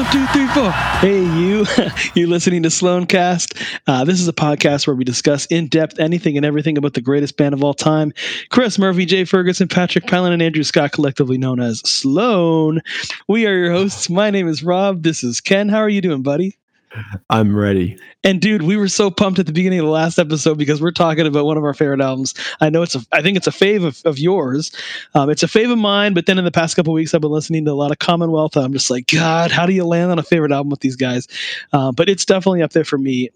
One, two, three, four. Hey, you. you listening to Sloancast. Uh, this is a podcast where we discuss in depth anything and everything about the greatest band of all time Chris Murphy, Jay Ferguson, Patrick Pentland, and Andrew Scott, collectively known as Sloan. We are your hosts. My name is Rob. This is Ken. How are you doing, buddy? I'm ready. And dude, we were so pumped at the beginning of the last episode because we're talking about one of our favorite albums. I know it's a, I think it's a fave of, of yours. Um, it's a fave of mine. But then in the past couple weeks, I've been listening to a lot of Commonwealth. I'm just like, God, how do you land on a favorite album with these guys? Um, but it's definitely up there for me.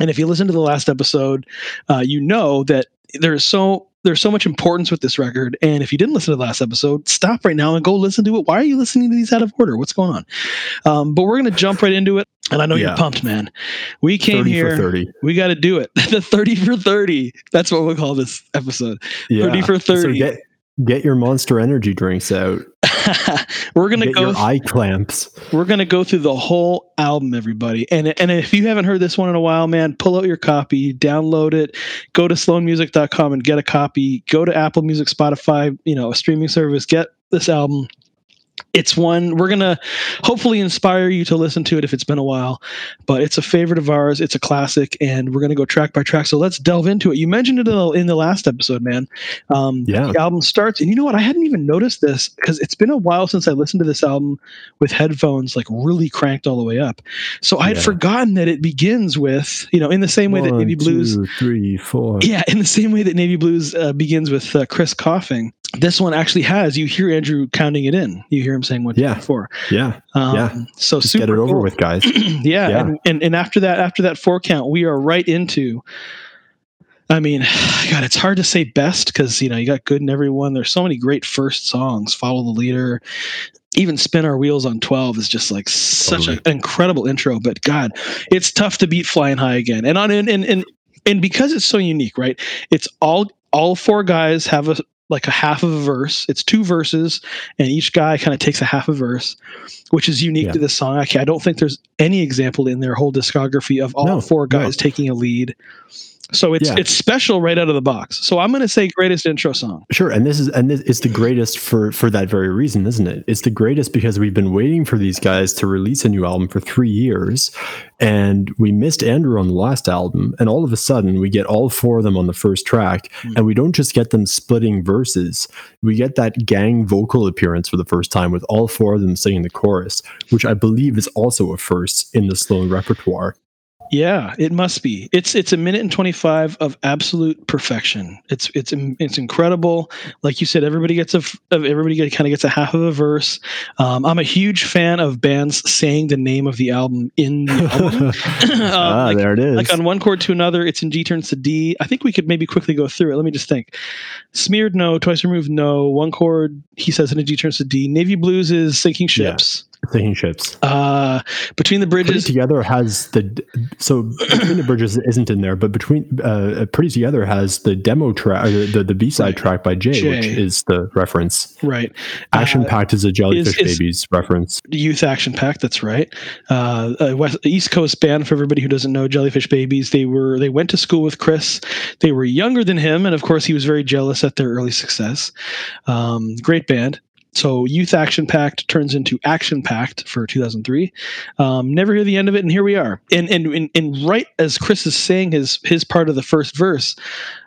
And if you listen to the last episode, uh, you know that there is so there's so much importance with this record. And if you didn't listen to the last episode, stop right now and go listen to it. Why are you listening to these out of order? What's going on? Um, but we're going to jump right into it. And I know yeah. you're pumped, man. We came here. 30. We got to do it. the 30 for 30. That's what we'll call this episode. Yeah. 30 for 30. So get, get your monster energy drinks out. we're gonna Get go th- eye clamps. We're gonna go through the whole album, everybody. And and if you haven't heard this one in a while, man, pull out your copy, download it, go to sloanmusic.com and get a copy. Go to Apple Music, Spotify, you know, a streaming service, get this album it's one we're gonna hopefully inspire you to listen to it if it's been a while but it's a favorite of ours. It's a classic and we're gonna go track by track. So let's delve into it. You mentioned it in the, in the last episode man. Um, yeah. the album starts and you know what? I hadn't even noticed this because it's been a while since i listened to this album with headphones like really cranked all the way up. So i had yeah. forgotten that it begins with you know in the same way One, that navy blues two, three four. Yeah in the same way that navy blues uh, begins with uh, chris coughing this one actually has you hear andrew counting it in you hear him saying one yeah four yeah um, yeah so Just get it over cool. with guys yeah, yeah. And, and, and after that after that four count we are right into I mean, God, it's hard to say best because you know you got good in everyone. There's so many great first songs. Follow the leader, even spin our wheels on 12 is just like such totally. an incredible intro. But God, it's tough to beat Flying High again. And on and and and, and because it's so unique, right? It's all all four guys have a like a half of a verse. It's two verses, and each guy kind of takes a half a verse, which is unique yeah. to this song. I, I don't think there's any example in their whole discography of all no, four guys no. taking a lead. So it's yeah. it's special right out of the box. So I'm going to say greatest intro song. Sure, and this is and this, it's the greatest for for that very reason, isn't it? It's the greatest because we've been waiting for these guys to release a new album for 3 years and we missed Andrew on the last album and all of a sudden we get all four of them on the first track mm. and we don't just get them splitting verses. We get that gang vocal appearance for the first time with all four of them singing the chorus, which I believe is also a first in the Sloan repertoire. Yeah, it must be. It's it's a minute and 25 of absolute perfection. It's it's it's incredible. Like you said everybody gets a everybody kind of gets a half of a verse. Um, I'm a huge fan of bands saying the name of the album in the album. um, ah, like, there it is. Like on one chord to another, it's in G turns to D. I think we could maybe quickly go through it. Let me just think. Smeared no, twice removed no, one chord he says in a G turns to D. Navy Blues is sinking ships. Yeah. Sinking ships. Uh, between the bridges. Pretty together has the so between the bridges isn't in there, but between uh, pretty together has the demo track, the the, the B side right. track by Jay, Jay, which is the reference. Right. Action uh, Pact is a Jellyfish is, Babies reference. Youth Action Packed. That's right. Uh, West, East Coast band for everybody who doesn't know Jellyfish Babies. They were they went to school with Chris. They were younger than him, and of course he was very jealous at their early success. Um, great band. So Youth Action Packed turns into Action Pact for 2003. Um, never hear the end of it, and here we are. And, and and and right as Chris is saying his his part of the first verse,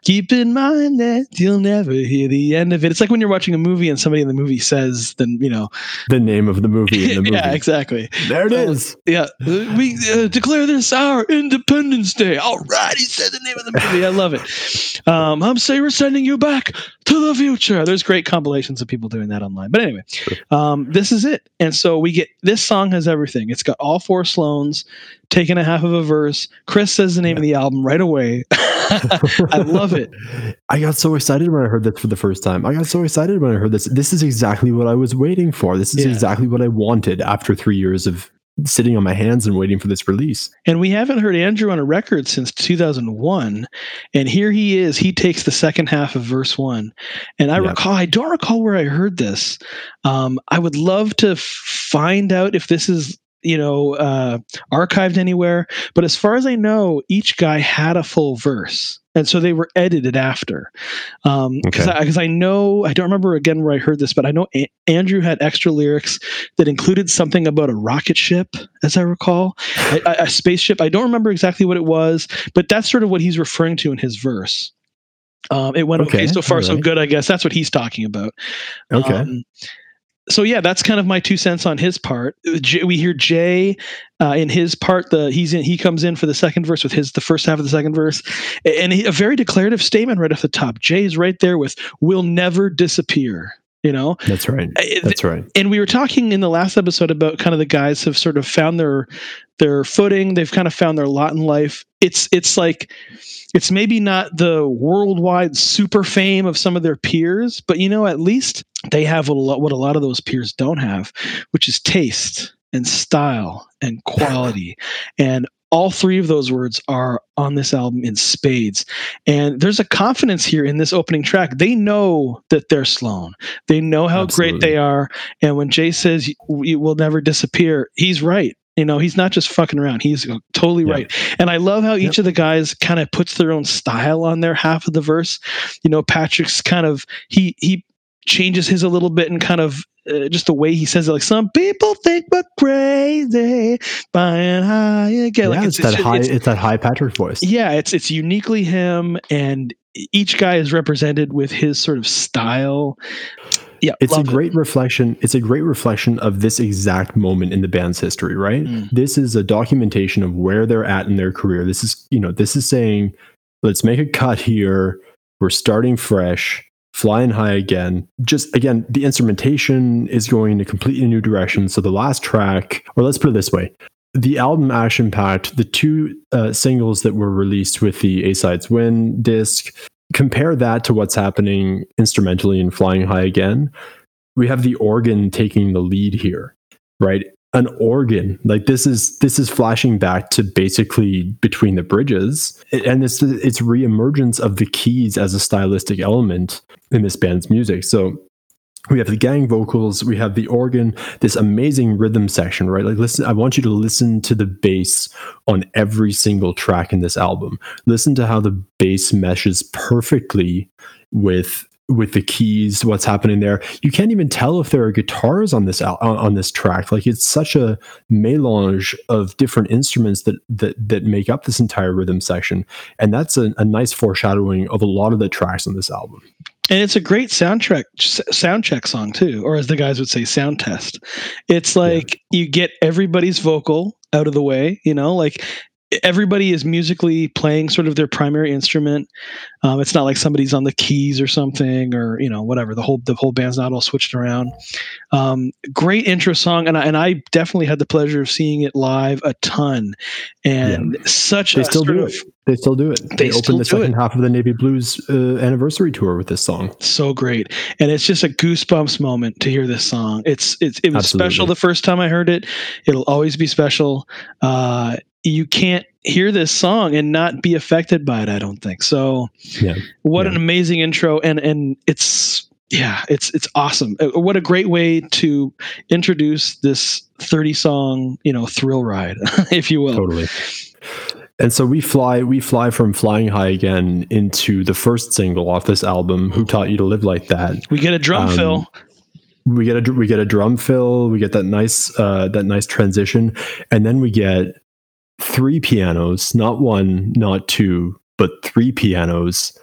keep in mind that you'll never hear the end of it. It's like when you're watching a movie and somebody in the movie says, then you know the name of the movie. The movie. yeah, exactly. There it is. Yeah, we uh, declare this our Independence Day. All right, he said the name of the movie. I love it. Um, I'm saying we're sending you back to the future. There's great compilations of people doing that online, but but anyway, um, this is it. And so we get this song has everything. It's got all four Sloans taking a half of a verse. Chris says the name yeah. of the album right away. I love it. I got so excited when I heard this for the first time. I got so excited when I heard this. This is exactly what I was waiting for. This is yeah. exactly what I wanted after three years of sitting on my hands and waiting for this release. And we haven't heard Andrew on a record since 2001. And here he is. He takes the second half of verse one. And I recall, I don't recall where I heard this. Um, I would love to find out if this is you know uh, archived anywhere but as far as i know each guy had a full verse and so they were edited after. Um, because Okay. I, 'cause I know I don't remember again where I heard this, but I know a- Andrew had extra lyrics that included something about a rocket ship, as I recall, a, a- a spaceship. I don't remember exactly what it was, but that's sort of what he's referring to in his verse. Um, it went okay, Okay, so far, so good. I guess that's what he's talking about. Okay. Um, so yeah, that's kind of my two cents on his part. We hear Jay uh, in his part. The he's in. He comes in for the second verse with his the first half of the second verse, and he, a very declarative statement right off the top. Jay's right there with "We'll never disappear." You know, That's right. That's right. and we were talking in the last episode about kind of the guys have sort of found their their footing they've kind of found their lot in life it's it's like it's maybe not the worldwide super fame of some of their peers but you know at least they have what a lot, what a lot of those peers don't have which is taste and style and quality and all three of those words are on this album in spades. And there's a confidence here in this opening track. They know that they're sloan they know how great they are. And when jay says we will never disappear he's right. You know he's not just fucking around. He's totally Yeah. right. And i love how each of the guys kind of puts their own style on their half of the verse. You know patrick's kind of he he changes his a little bit and kind of uh, just the way he says it like some people think we're crazy buying high again yeah, like it's, that high. it's- It's, that high Patrick voice. yeah it's it's uniquely him and each guy is represented with his sort of style yeah It's a love it. great reflection. It's a great reflection of this exact moment in the band's history, right? Mm. This is a documentation of where they're at in their career. This is, you know, this is saying, let's make a cut here. We're starting fresh, flying high again. Just again, the instrumentation is going in a completely new direction. So the last track, or let's put it this way. The album Action Pact, the two uh, singles that were released with the A Sides Win disc, compare that to what's happening instrumentally in Flying High Again. We have the organ taking the lead here, right? An organ like this is this is flashing back to basically between the bridges, and it's it's reemergence of the keys as a stylistic element in this band's music. So we have the gang vocals, we have the organ, this amazing rhythm section, right? Like listen, I want you to listen to the bass on every single track in this album. Listen to how the bass meshes perfectly with with the keys, what's happening there. You can't even tell if there are guitars on this al- on, this track. Like it's such a melange of different instruments that that that make up this entire rhythm section, and that's a, a nice foreshadowing of a lot of the tracks on this album. and it's a great soundtrack sound check song too or as the guys would say sound test it's like you get everybody's vocal out of the way you know like everybody is musically playing sort of their primary instrument um, it's not like somebody's on the keys or something or you know whatever the whole the whole band's not all switched around um, great intro song and I, and I definitely had the pleasure of seeing it live a ton and such They a still do of it. They still do it. They They, opened the do it. second half of the Navy Blues uh, anniversary tour with this song. so great and it's just a goosebumps moment to hear this song it's it's it was Absolutely. special the first time i heard it it'll always be special uh you can't hear this song and not be affected by it i don't think so Yeah. what Yeah. an amazing intro and and it's yeah it's it's awesome Uh, what a great way to introduce this 30 song you know thrill ride if you will Totally. And so we fly we fly from flying high again into the first single off this album, Who Taught You to Live Like That. we get a drum Um, fill We get a we get a drum fill, we get that nice uh that nice transition, and then we get three pianos, not one, not two, but three pianos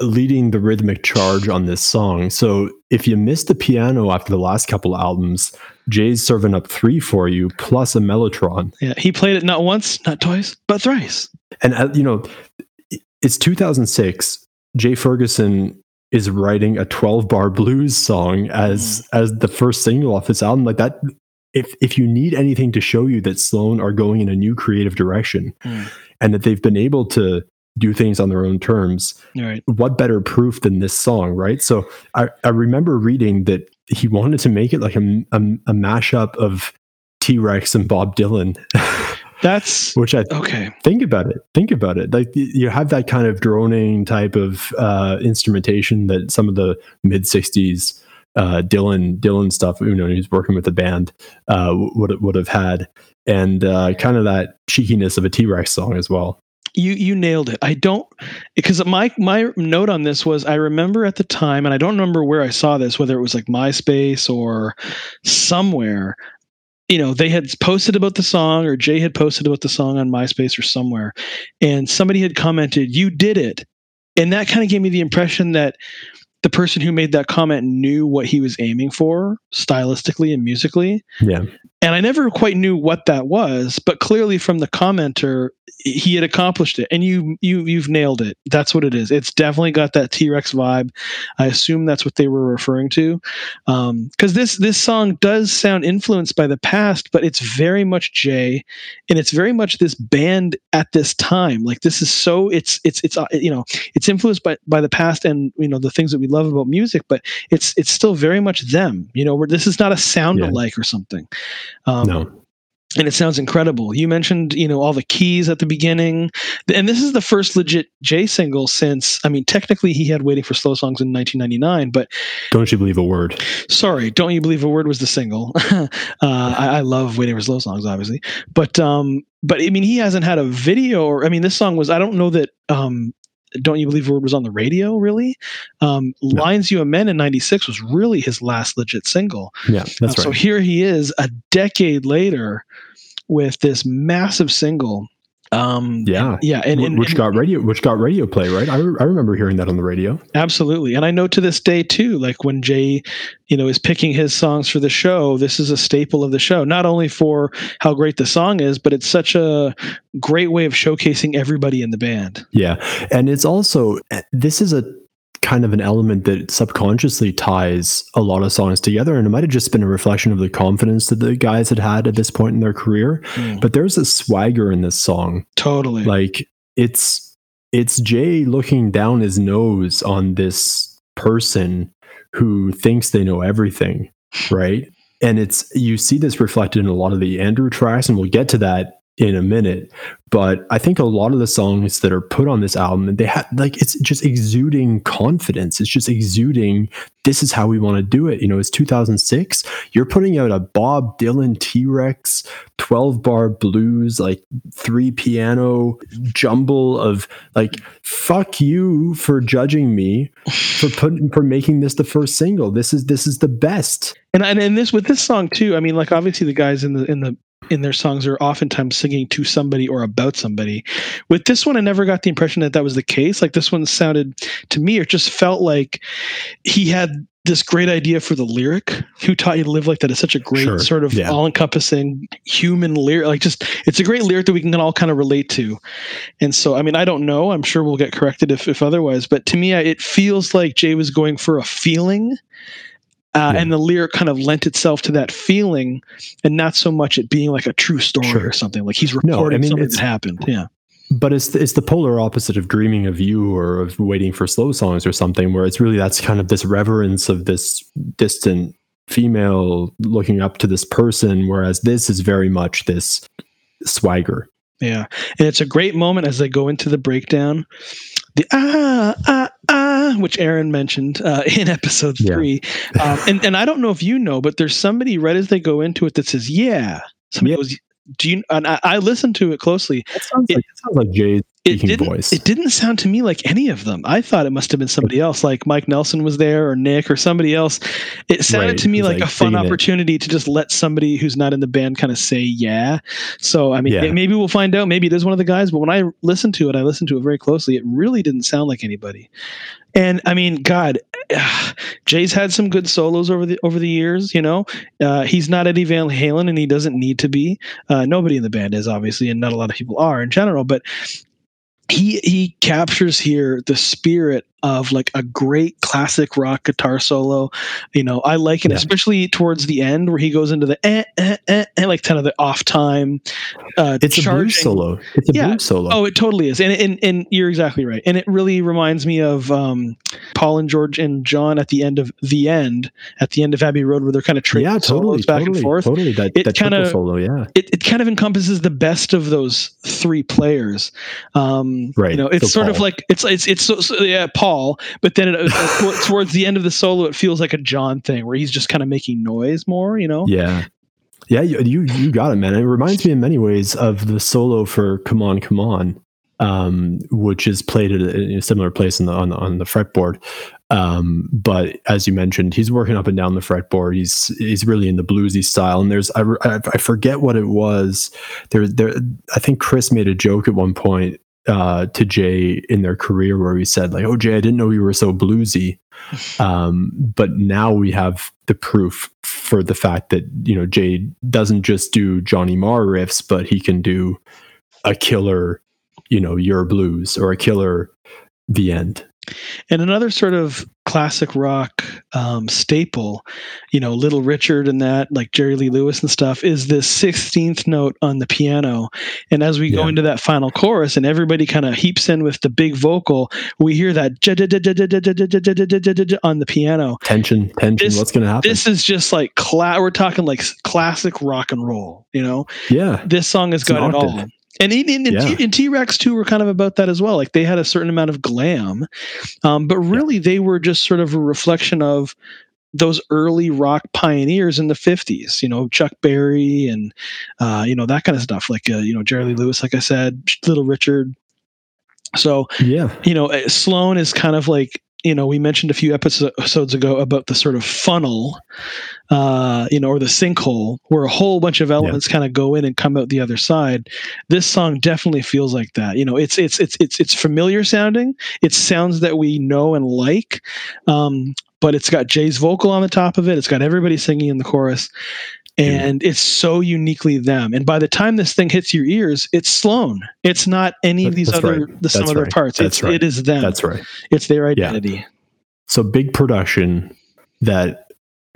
leading the rhythmic charge on this song. So if you missed the piano after the last couple albums, Jay's serving up three for you plus a mellotron. yeah he played it not once not twice but thrice and uh, you know it's 2006 jay ferguson is writing a 12 bar blues song as as the first single off his album like that if if you need anything to show you that sloan are going in a new creative direction Mm. and that they've been able to do things on their own terms right. what better proof than this song right? So i i remember reading that he wanted to make it like a, a, a mashup of t-rex and bob dylan that's which i okay. think about it think about it. Like you have that kind of droning type of uh instrumentation that some of the mid 60s uh dylan dylan stuff you know he's working with the band uh would would have had and uh kind of that cheekiness of a t-rex song as well you you nailed it. I don't because my my note on this was I remember at the time, and I don't remember where I saw this, whether it was like MySpace or somewhere. You know, they had posted about the song, or Jay had posted about the song on MySpace or somewhere, and somebody had commented, "You did it," and that kind of gave me the impression that the person who made that comment knew what he was aiming for stylistically and musically. Yeah. And I never quite knew what that was, but clearly from the commenter, he had accomplished it. And you you you've nailed it. That's what it is. It's definitely got that T Rex vibe. I assume that's what they were referring to, because um, this this song does sound influenced by the past, but it's very much Jay, and it's very much this band at this time. Like this is so it's it's it's uh, you know it's influenced by by the past and you know the things that we love about music, but it's it's still very much them. You know, where this is not a sound yeah. alike or something. Um, no and it sounds incredible. You mentioned, you know, all the keys at the beginning, and this is the first legit Jay single since. I mean, technically, he had "Waiting for Slow Songs" in 1999, but "Don't You Believe a Word." Sorry, "Don't You Believe a Word" was the single. uh, I, I, love "Waiting for Slow Songs," obviously, but um, but I mean, he hasn't had a video, or I mean, this song was. I don't know that um, don't You Believe Word was on the radio, really. Um, no. Lines You Amend in 96 was really his last legit single. Yeah, that's uh, right. So here he is a decade later with this massive single um, yeah, yeah, and, and which and, got radio, which got radio play, right? I, re- I remember hearing that on the radio. Absolutely, and I know to this day too. Like when Jay, you know, is picking his songs for the show, this is a staple of the show. Not only for how great the song is, but it's such a great way of showcasing everybody in the band. Yeah, and it's also this is a kind of an element that subconsciously ties a lot of songs together. And it might have just been a reflection of the confidence that the guys had had at this point in their career. Mm. But there's a swagger in this song. Totally. Like it's it's Jay looking down his nose on this person who thinks they know everything, right? And it's you see this reflected in a lot of the Andrew tracks, and we'll get to that in a minute. But I think a lot of the songs that are put on this album, they have like it's just exuding confidence. It's just exuding this is how we want to do it. You know, it's 2006. You're putting out a Bob Dylan T Rex 12 bar blues, like three piano jumble of like, fuck you for judging me for putting for making this the first single. This is this is the best. And and, and this with this song too. I mean, like obviously the guys in the in the in their songs are oftentimes singing to somebody or about somebody. With this one, I never got the impression that that was the case. Like this one sounded to me, it just felt like he had this great idea for the lyric. Who taught you to live like that is such a great sure. sort of yeah. all-encompassing human lyric. Like just, it's a great lyric that we can all kind of relate to. And so, I mean, I don't know. I'm sure we'll get corrected if, if otherwise. But to me, it feels like Jay was going for a feeling uh, yeah. and the lyric kind of lent itself to that feeling and not so much it being like a true story sure. or something like he's reporting no, I mean, something that happened yeah but it's it's the polar opposite of dreaming of you or of waiting for slow songs or something where it's really that's kind of this reverence of this distant female looking up to this person whereas this is very much this swagger yeah and it's a great moment as they go into the breakdown the ah ah ah, which Aaron mentioned uh, in episode three, yeah. um, and and I don't know if you know, but there's somebody right as they go into it that says, "Yeah." Somebody yeah. goes, "Do you?" And I, I listened to it closely. That sounds it, like it sounds like Jay's it didn't, voice. It didn't sound to me like any of them. I thought it must have been somebody else, like Mike Nelson was there or Nick or somebody else. It sounded right. to me like, like, a fun opportunity it. to just let somebody who's not in the band kind of say yeah. So I mean, yeah. maybe we'll find out. Maybe it is one of the guys. But when I listened to it, I listened to it very closely. It really didn't sound like anybody. And I mean, God, Jay's had some good solos over the over the years. You know, uh, he's not Eddie Van Halen, and he doesn't need to be. Uh, nobody in the band is obviously, and not a lot of people are in general. But he he captures here the spirit of like a great classic rock guitar solo. You know, I like it, yeah. especially towards the end where he goes into the eh, eh, eh, eh like kind of the off time. Uh, it's charging. a blues solo. It's a yeah. blues solo. Oh, it totally is, and, and and you're exactly right. And it really reminds me of um, Paul and George and John at the end of the end, at the end of Abbey Road, where they're kind of trading yeah, totally, solos back totally, and forth. Totally, that, it kind of solo, yeah. It, it kind of encompasses the best of those three players. Um, right. You know, it's so sort Paul. of like it's it's it's so, so yeah, Paul Paul, but then it, towards the end of the solo, it feels like a John thing where he's just kind of making noise more, you know? Yeah. Yeah, you, you, got it, man. It reminds me in many ways of the solo for "Come On, Come On." um, which is played at a, a similar place on the on the, on the fretboard. Um, but as you mentioned, he's working up and down the fretboard. He's he's really in the bluesy style. And there's I, I, I forget what it was. There there I think Chris made a joke at one point uh, to Jay in their career where he said like, "Oh Jay, I didn't know you were so bluesy." um, but now we have the proof for the fact that you know Jay doesn't just do Johnny Marr riffs, but he can do a killer, you know, your blues or a killer the end. And another sort of classic rock um, staple, you know, Little Richard and that, like Jerry Lee Lewis and stuff, is this 16th note on the piano. And as we yeah. go into that final chorus and everybody kind of heaps in with the big vocal, we hear that on the piano. Tension, tension. This, What's going to happen? This is just like, cla- we're talking like classic rock and roll, you know? Yeah. This song has got it all. And in, in, yeah. in T Rex too were kind of about that as well. Like they had a certain amount of glam, um, but really yeah. they were just sort of a reflection of those early rock pioneers in the 50s you know chuck berry and uh, you know that kind of stuff like uh, you know jerry lee lewis like i said little richard so yeah you know uh, sloan is kind of like you know, we mentioned a few episodes ago about the sort of funnel, uh, you know, or the sinkhole where a whole bunch of elements yeah. kind of go in and come out the other side. This song definitely feels like that. You know, it's it's it's it's it's familiar sounding. It sounds that we know and like, um, but it's got Jay's vocal on the top of it. It's got everybody singing in the chorus, and it's so uniquely them. And by the time this thing hits your ears, it's Sloan. It's not any of these That's other right. the some That's other right. parts. That's it's right. it is them. That's right. It's their identity. Yeah. So big production that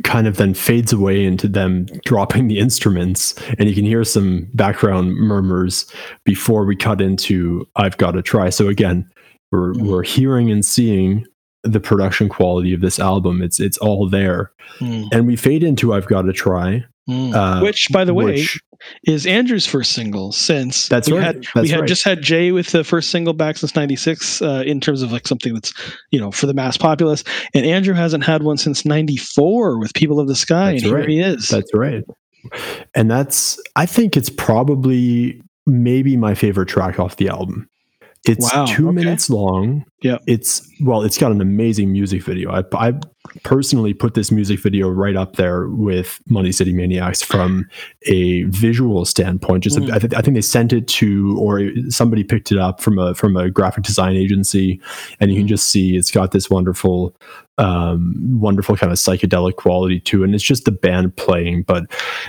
kind of then fades away into them dropping the instruments and you can hear some background murmurs before we cut into I've got to try. So again, we're Mm. we're hearing and seeing the production quality of this album. It's it's all there. Mm, And we fade into I've got to try. mm. Uh, Which, by the way, which- is Andrew's first single since That's we right. had That's we had right. just had Jay with the first single back since '96 uh, in terms of like something that's you know for the mass populace, and Andrew hasn't had one since '94 with People of the Sky, That's and right. here he is. That's right. And that's I think it's probably maybe my favorite track off the album. It's Wow, two okay. minutes long. Yeah. It's well, it's got an amazing music video. I, I personally put this music video right up there with Money City Maniacs from a visual standpoint. Just Mm. I, th- I think they sent it to or somebody picked it up from a from a graphic design agency, and you can just see it's got this wonderful um wonderful kind of psychedelic quality to it and it's just the band playing but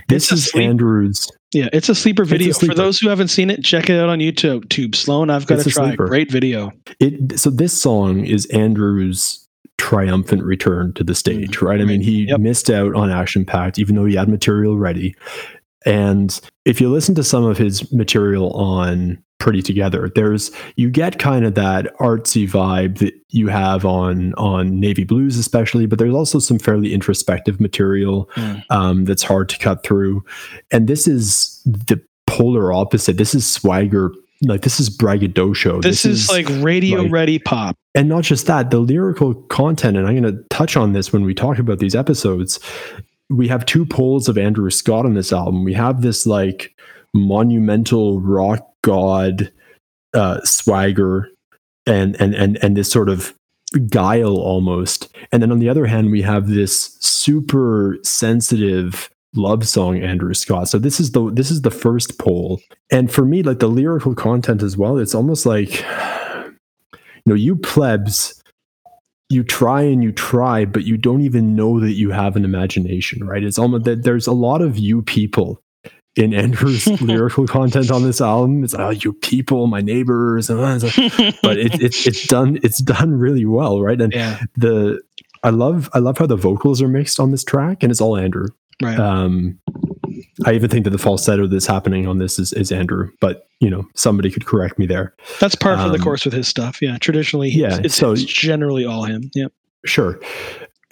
this is sleep- andrew's yeah, it's a sleeper a video. For those who haven't seen it, check it out on YouTube. Tube Sloan, I've got It's to try. sleeper. Great video. it so this song is andrew's triumphant return to the stage right? I mean he Yep. missed out on action pact even though he had material ready. And if you listen to some of his material on pretty together there's you get kind of that artsy vibe that you have on on navy blues especially but there's also some fairly introspective material Mm. um, that's hard to cut through. And this is the polar opposite. This is swagger like this is braggadocio. This, is, like radio like- ready pop. and not just that the lyrical content and i'm going to touch on this when we talk about these episodes we have two poles of andrew scott on this album. We have this like monumental rock god uh swagger and and and and this sort of guile almost. And then on the other hand we have this super sensitive love song andrew scott. So this is the this is the first pole and for me like the lyrical content as well it's almost like you know you plebs you try and you try but you don't even know that you have an imagination right? It's almost that there's a lot of you people in andrew's lyrical content on this album. It's like, oh you people my neighbors and but it, it, it's done it's done really well right? And yeah, the i love i love how the vocals are mixed on this track and it's all andrew right. um i even think that the falsetto that's happening on this is, is andrew but you know somebody could correct me there That's par for the um, course with his stuff. Yeah, traditionally, he's- yeah, it's, so- it's generally all him. Yep. Sure.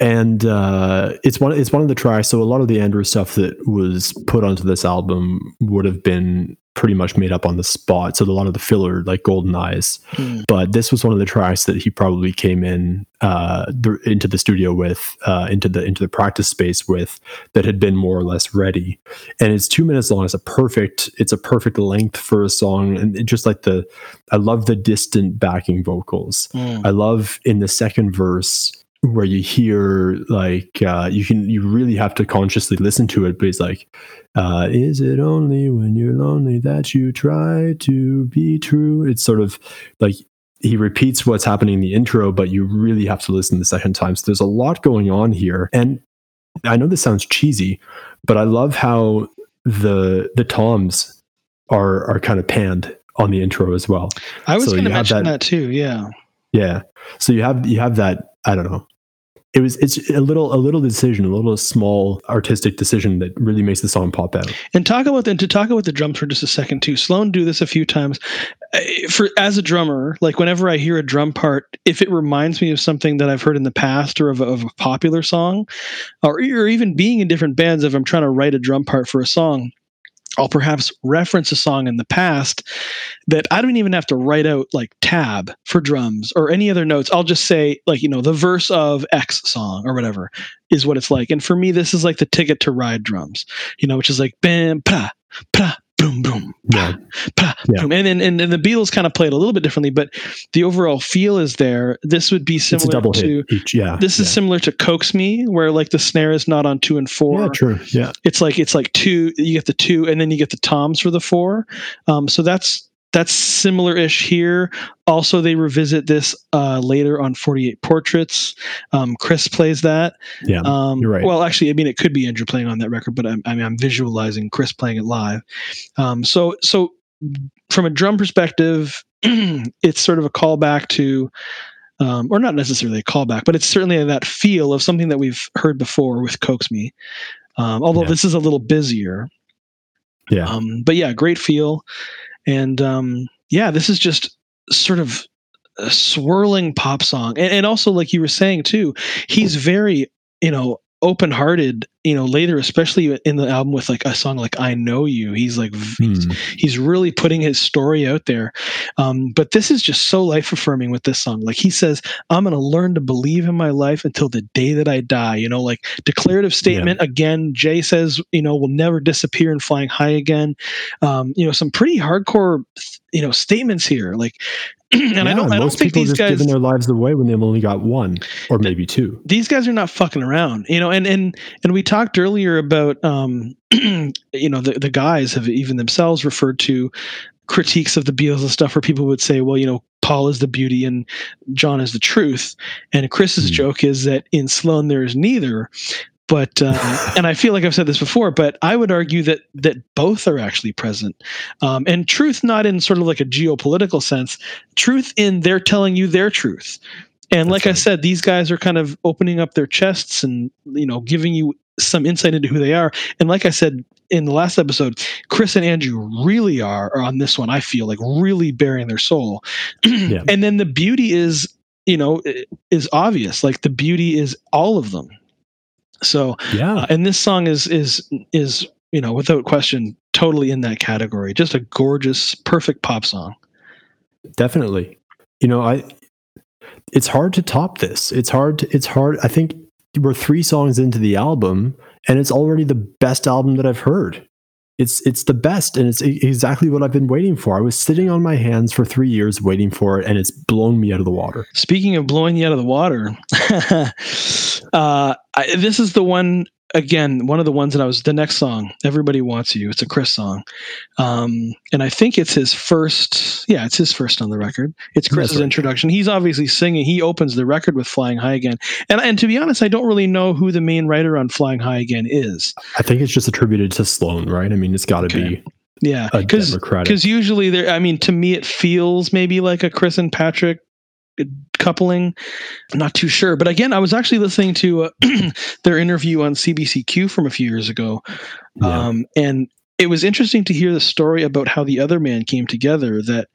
And uh, it's one it's one of the tracks. So a lot of the Andrew stuff that was put onto this album would have been pretty much made up on the spot. So a lot of the filler, like Golden Eyes, mm. but this was one of the tracks that he probably came in uh, the, into the studio with, uh, into the into the practice space with, that had been more or less ready. And it's two minutes long. It's a perfect. It's a perfect length for a song, and just like the, I love the distant backing vocals. Mm. I love in the second verse where you hear like uh, you can you really have to consciously listen to it but it's like uh, is it only when you're lonely that you try to be true? It's sort of like he repeats what's happening in the intro but you really have to listen the second time. So there's a lot going on here. And i know this sounds cheesy but i love how the the toms are are kind of panned on the intro as well. I was so going to mention that, that too yeah. Yeah. So you have you have that I don't know it was it's a little a little decision, a little small artistic decision that really makes the song pop out. And talk about and to talk about the drums for just a second too. Sloan do this a few times. Uh, for as a drummer, like whenever I hear a drum part, if it reminds me of something that I've heard in the past or of, of a popular song, or, or even being in different bands, if I'm trying to write a drum part for a song, I'll perhaps reference a song in the past that I don't even have to write out like tab for drums or any other notes. I'll just say like, you know, the verse of X song or whatever is what it's like. And for me, this is like the ticket to ride drums, you know, which is like bam, pra, pra, boom, boom, yeah. Bah, yeah. boom. And, then, and and the Beatles kind of played a little bit differently, but the overall feel is there. This would be similar to each, yeah. This yeah. is similar to Coax Me, where like the snare is not on two and four. Yeah, true. Yeah, it's like it's like two. You get the two, and then you get the toms for the four. Um, so that's that's similar-ish here. Also, they revisit this uh, later on 48 Portraits. Um, Chris plays that. Yeah, um, you're right. Well, actually, I mean, it could be Andrew playing on that record, but I'm, I mean, I'm visualizing Chris playing it live. Um, so, so from a drum perspective, it's sort of a callback to, um, or not necessarily a callback, but it's certainly that feel of something that we've heard before with Coax Me. Um, although yeah. this is a little busier. Yeah. Um, but yeah, great feel. And um, yeah, this is just sort of a swirling pop song. And, and also, like you were saying too, he's very, you know, open hearted, you know, later, especially in the album with like a song like I Know You. He's like, he's, hmm. he's, really putting his story out there. Um, but this is just so life affirming with this song. Like he says, I'm going to learn to believe in my life until the day that I die. You know, like declarative statement. Yeah. Again, Jay says, you know, will never disappear and flying high again. Um, you know, some pretty hardcore, you know, statements here. Like and yeah, I don't, I don't think these guys giving their lives away when they've only got one or maybe two. These guys are not fucking around, you know. And and and we talked earlier about, um, you know, the the guys have even themselves referred to critiques of the Beatles and stuff where people would say, well, you know, Paul is the beauty and John is the truth. And Chris's mm. joke is that in Sloan there is neither. But uh, and I feel like I've said this before, but I would argue that that both are actually present, um, and truth not in sort of like a geopolitical sense, truth in they're telling you their truth. And like. I said, these guys are kind of opening up their chests and you know giving you some insight into who they are. And like I said in the last episode, Chris and Andrew really are, are on this one. I feel like really bearing their soul. yeah. And then the beauty is, you know, is obvious. Like the beauty is all of them. So yeah, uh, and this song is is is you know without question totally in that category. Just a gorgeous, perfect pop song. Definitely. You know, I it's hard to top this. It's hard. To, it's hard. I think we're three songs into the album, and it's already the best album that I've heard. It's it's the best, and it's exactly what I've been waiting for. I was sitting on my hands for three years waiting for it, and it's blown me out of the water. Speaking of blowing you out of the water, uh, I, this is the one again, one of the ones that I was the next song, "Everybody Wants You." It's a Chris song, um, and I think it's his first. Yeah, it's his first on the record. It's Chris's right. introduction. He's obviously singing. He opens the record with "Flying High Again," and and to be honest, I don't really know who the main writer on "Flying High Again" is. I think it's just attributed to Sloan, right? I mean, it's got to okay. be. Yeah, because because usually there. I mean, to me, it feels maybe like a Chris and Patrick coupling. I'm not too sure, but again, I was actually listening to uh, their interview on CBCQ from a few years ago, yeah. um, and it was interesting to hear the story about how the other man came together. That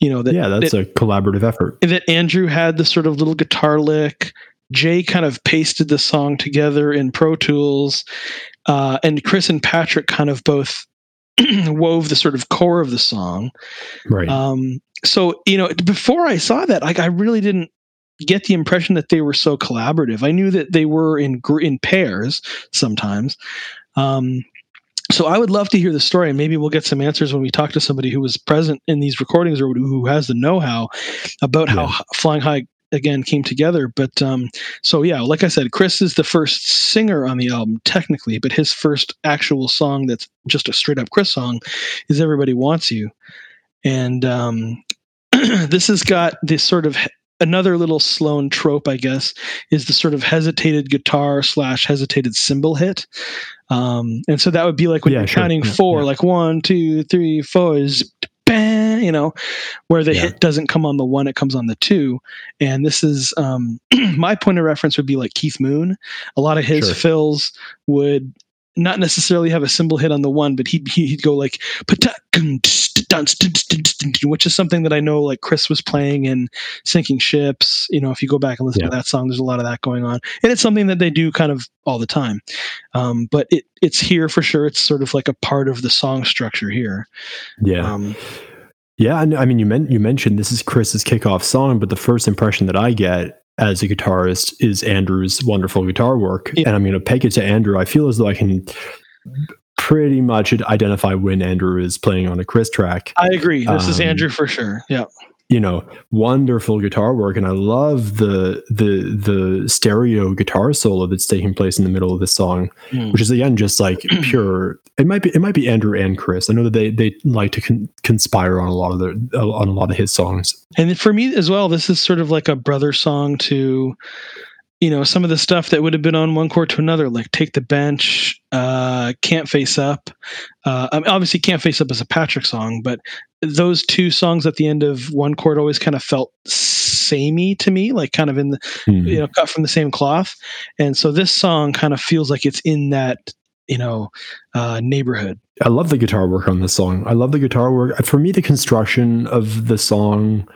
you know that yeah, that's that, a collaborative effort. That Andrew had the sort of little guitar lick. Jay kind of pasted the song together in Pro Tools, uh, and Chris and Patrick kind of both wove the sort of core of the song. Right. Um, so you know, before I saw that, like I really didn't get the impression that they were so collaborative. I knew that they were in gr- in pairs sometimes. Um, so I would love to hear the story, and maybe we'll get some answers when we talk to somebody who was present in these recordings or who has the know-how about how Flying High again came together. But um, so yeah, like I said, Chris is the first singer on the album technically, but his first actual song that's just a straight up Chris song is "Everybody Wants You," and um, this has got this sort of another little Sloan trope, I guess, is the sort of hesitated guitar slash hesitated cymbal hit. Um, and so that would be like when Yeah, you're sure. counting Yeah, four, yeah. like one, two, three, four, is you know, where the Yeah. hit doesn't come on the one, it comes on the two. And this is um, my point of reference would be like Keith Moon. A lot of his Sure. fills would not necessarily have a cymbal hit on the one, but he'd he'd go like which is something that I know like Chris was playing in Sinking Ships. You know, if you go back and listen Yeah. to that song, there's a lot of that going on, and it's something that they do kind of all the time. Um, but it it's here for sure. It's sort of like a part of the song structure here. yeah. Um, Yeah, and I mean, you meant you mentioned this is Chris's kickoff song, but the first impression that I get as a guitarist is Andrew's wonderful guitar work, Yeah. and I'm going to peg it to Andrew. I feel as though I can pretty much identify when Andrew is playing on a Chris track. I agree. This is Um, Andrew for sure. Yeah. You know, wonderful guitar work, and I love the the the stereo guitar solo that's taking place in the middle of this song, Mm. which is again just like pure. It might be it might be Andrew and Chris. I know that they they like to con- conspire on a lot of their on a lot of his songs. And for me as well, this is sort of like a brother song to, you know, some of the stuff that would have been on one chord to another, like Take the Bench, uh, Can't Face Up. Uh, I mean, obviously, Can't Face Up is a Patrick song, but those two songs at the end of one chord always kind of felt samey to me, like kind of in the, Hmm. you know, cut from the same cloth. And so this song kind of feels like it's in that, you know, uh, neighborhood. I love the guitar work on this song. I love the guitar work. For me, the construction of the song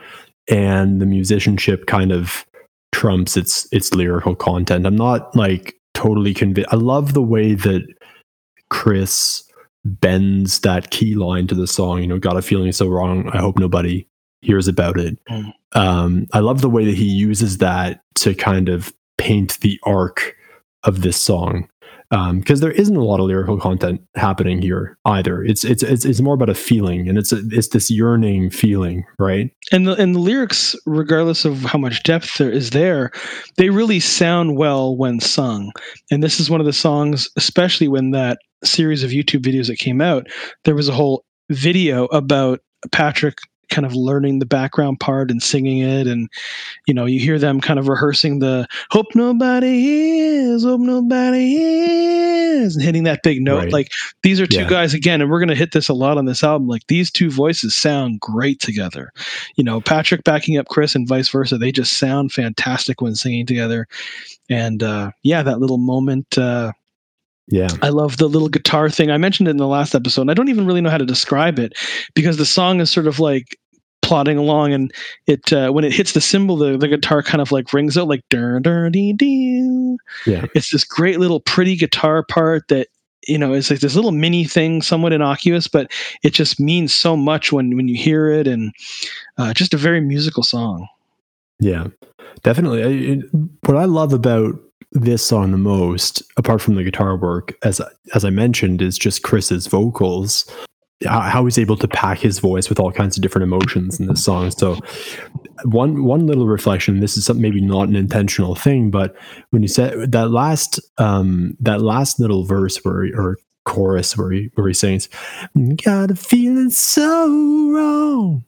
and the musicianship kind of trumps its its lyrical content. I'm not like totally convinced. I love the way that Chris bends that key line to the song. You know, got a feeling so wrong. I hope nobody hears about it. Mm. Um, I love the way that he uses that to kind of paint the arc of this song Um, because there isn't a lot of lyrical content happening here either. It's it's it's, it's more about a feeling, and it's a, it's this yearning feeling, right? and the and the lyrics, regardless of how much depth there is there, they really sound well when sung. And this is one of the songs, especially when that series of YouTube videos that came out, there was a whole video about Patrick kind of learning the background part and singing it and you know you hear them kind of rehearsing the hope nobody hears hope nobody hears and hitting that big note Right. like these are two Yeah. guys again and we're going to hit this a lot on this album like these two voices sound great together you know patrick backing up chris and vice versa they just sound fantastic when singing together and uh yeah that little moment uh Yeah, I love the little guitar thing. I mentioned it in the last episode. And I don't even really know how to describe it because the song is sort of like plodding along and it uh, when it hits the cymbal the, the guitar kind of like rings out like dur, dur, dee, dee. yeah, it's this great little pretty guitar part that you know it's like this little mini thing somewhat innocuous but it just means so much when when you hear it and uh, just a very musical song yeah. Definitely. I- what I love about this song the most, apart from the guitar work, as as I mentioned, is just Chris's vocals. How how he's able to pack his voice with all kinds of different emotions in this song. So, one one little reflection. This is something maybe not an intentional thing, but when you said that last um that last little verse where he- or chorus where he where he sings, "Got a feeling so wrong."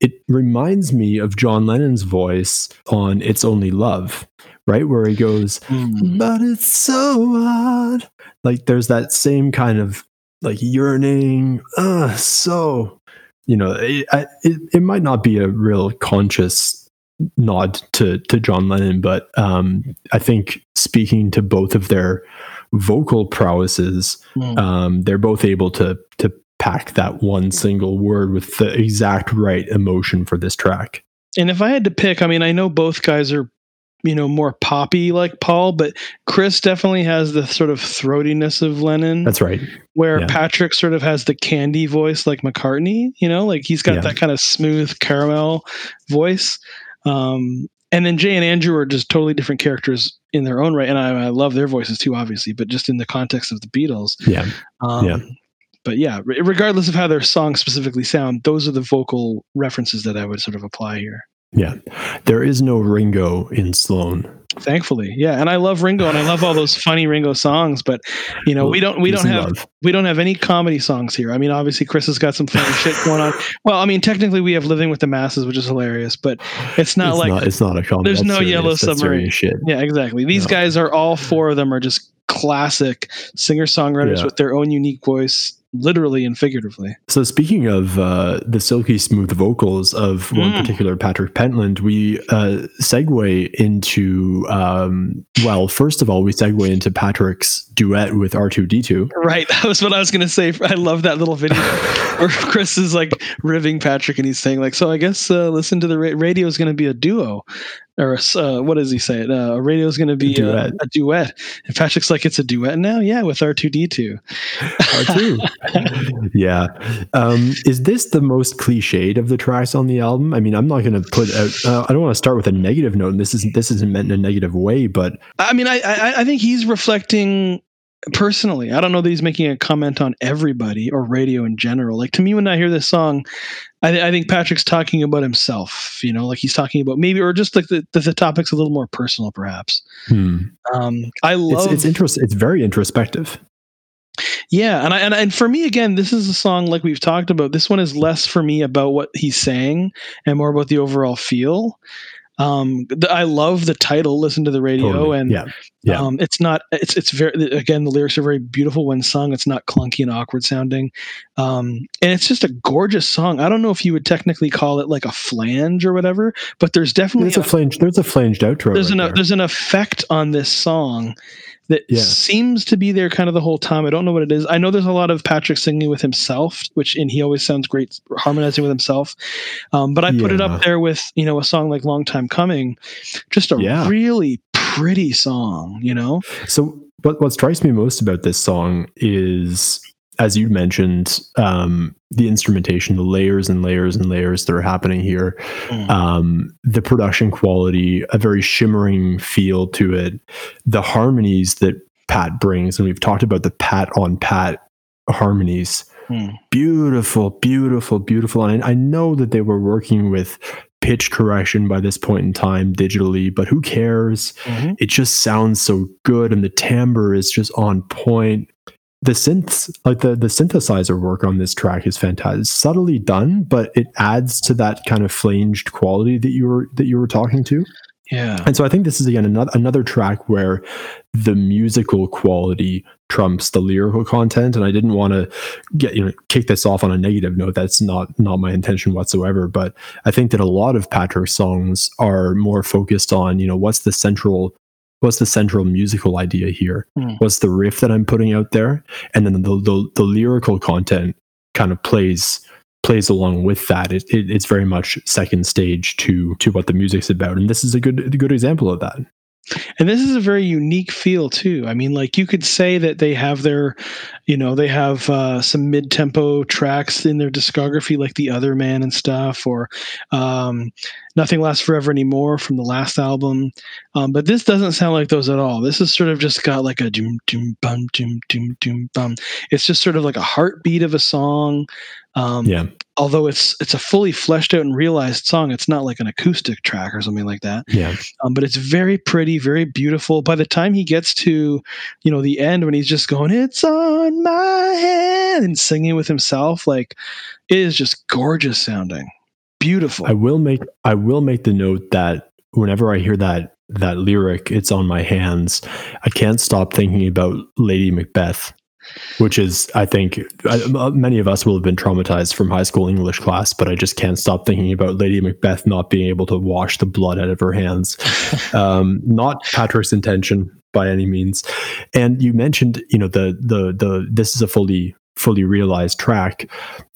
it reminds me of John Lennon's voice on It's Only Love, right? Where he goes, Mm. But it's so hard. Like there's that same kind of like yearning, uh, so, you know, it, I- it, it might not be a real conscious nod to, to John Lennon, but um, I think speaking to both of their vocal prowesses, Mm. um, they're both able to to pack that one single word with the exact right emotion for this track. And if I had to pick, I mean, I know both guys are you know more poppy like Paul, but Chris definitely has the sort of throatiness of Lennon. That's right. Where yeah. Patrick sort of has the candy voice like McCartney. You know, like he's got Yeah. that kind of smooth caramel voice. Um, and then Jay and Andrew are just totally different characters in their own right, and I, I love their voices too, obviously. But just in the context of the Beatles, Yeah. um, Yeah. But yeah, regardless of how their songs specifically sound, those are the vocal references that I would sort of apply here. Yeah. There is no Ringo in Sloan. Thankfully, yeah, and I love Ringo, and I love all those funny Ringo songs. But you know, we don't we don't have love. we don't have any comedy songs here. I mean, obviously, Chris has got some funny shit going on. Well, I mean, technically, we have "Living with the Masses," which is hilarious, but it's not it's like not, it's not a comedy. there's no serious. Yellow Submarine. shit. yeah, exactly. These No. guys are all four of them are just classic singer songwriters Yeah. with their own unique voice, literally and figuratively. So speaking of uh, the silky smooth vocals of one Mm. particular Patrick Pentland, we uh, segue into um, well, first of all, we segue into Patrick's duet with R two D two. Right, that was what I was gonna say. I love that little video where Chris is like ribbing Patrick, and he's saying like, "So I guess uh, listen to the ra- radio is gonna be a duo." Or uh, what does he say? Uh, a radio is going to be a duet. a duet, and Patrick's like, "It's a duet now, yeah, with R two D 2 R two. yeah. Um, is this the most cliched of the tracks on the album? I mean, I'm not going to put out. Uh, I don't want to start with a negative note. And this isn't this isn't meant in a negative way, but I mean, I, I I think he's reflecting personally. I don't know that he's making a comment on everybody or radio in general. Like to me, when I hear this song, I, th- I think Patrick's talking about himself. You know, like he's talking about maybe, or just like the the, the topic's a little more personal, perhaps. hmm, Um, I it's love, it's interest. It's very introspective. yeah, and I and, and for me again, this is a song like we've talked about. This one is less for me about what he's saying and more about the overall feel. Um, the, I love the title. Listen to the radio, Totally. and yeah, yeah. Um, it's not. It's it's very again. The lyrics are very beautiful when sung. It's not clunky and awkward sounding, um, and it's just a gorgeous song. I don't know if you would technically call it like a flange or whatever, but there's definitely There's a flange. There's a flanged outro. there's right an there. there's an effect on this song that Yeah. seems to be there kind of the whole time. I don't know what it is. I know there's a lot of Patrick singing with himself, which and he always sounds great harmonizing with himself. Um, but I put it up there with you know a song like "Long Time Coming," just a Yeah. really pretty song. You know. So what what strikes me most about this song is, as you mentioned, um, the instrumentation, the layers and layers and layers that are happening here, Mm. um, the production quality, a very shimmering feel to it, the harmonies that Pat brings, and we've talked about the Pat on Pat harmonies. Mm. Beautiful, beautiful, beautiful. And I know that they were working with pitch correction by this point in time digitally, but who cares? Mhm. it just sounds so good and the timbre is just on point the synths like the the synthesizer work on this track is fantastic it's subtly done but it adds to that kind of flanged quality that you were that you were talking to Yeah. and so i think this is again another another track where the musical quality trumps the lyrical content and i didn't want to get you know kick this off on a negative note that's not not my intention whatsoever but i think that a lot of patrick's songs are more focused on you know what's the central what's the central musical idea here? Hmm. what's the riff that i'm putting out there? And then the the, the lyrical content kind of plays plays along with that. It, it it's very much second stage to to what the music's about. And this is a good a good example of that And this is a very unique feel too. I mean, like you could say that they have their, you know, they have uh, some mid-tempo tracks in their discography, like "The Other Man" and stuff, or um, "Nothing Lasts Forever Anymore" from the last album. Um, but this doesn't sound like those at all. This is sort of just got like a doom doom bum doom doom doom bum. It's just sort of like a heartbeat of a song. Um, yeah Although it's it's a fully fleshed out and realized song, it's not like an acoustic track or something like that yeah um, but it's very pretty, very beautiful. By the time he gets to, you know, the end when he's just going, "It's on my head" and singing with himself, like it is just gorgeous sounding, beautiful. I will make I will make the note that whenever I hear that that lyric, it's on my hands. I can't stop thinking about Lady Macbeth, which is I think I, many of us will have been traumatized from high school English class, but I just can't stop thinking about Lady Macbeth not being able to wash the blood out of her hands. um, not Patrick's intention by any means. And you mentioned, you know, the the the this is a fully fully realized track.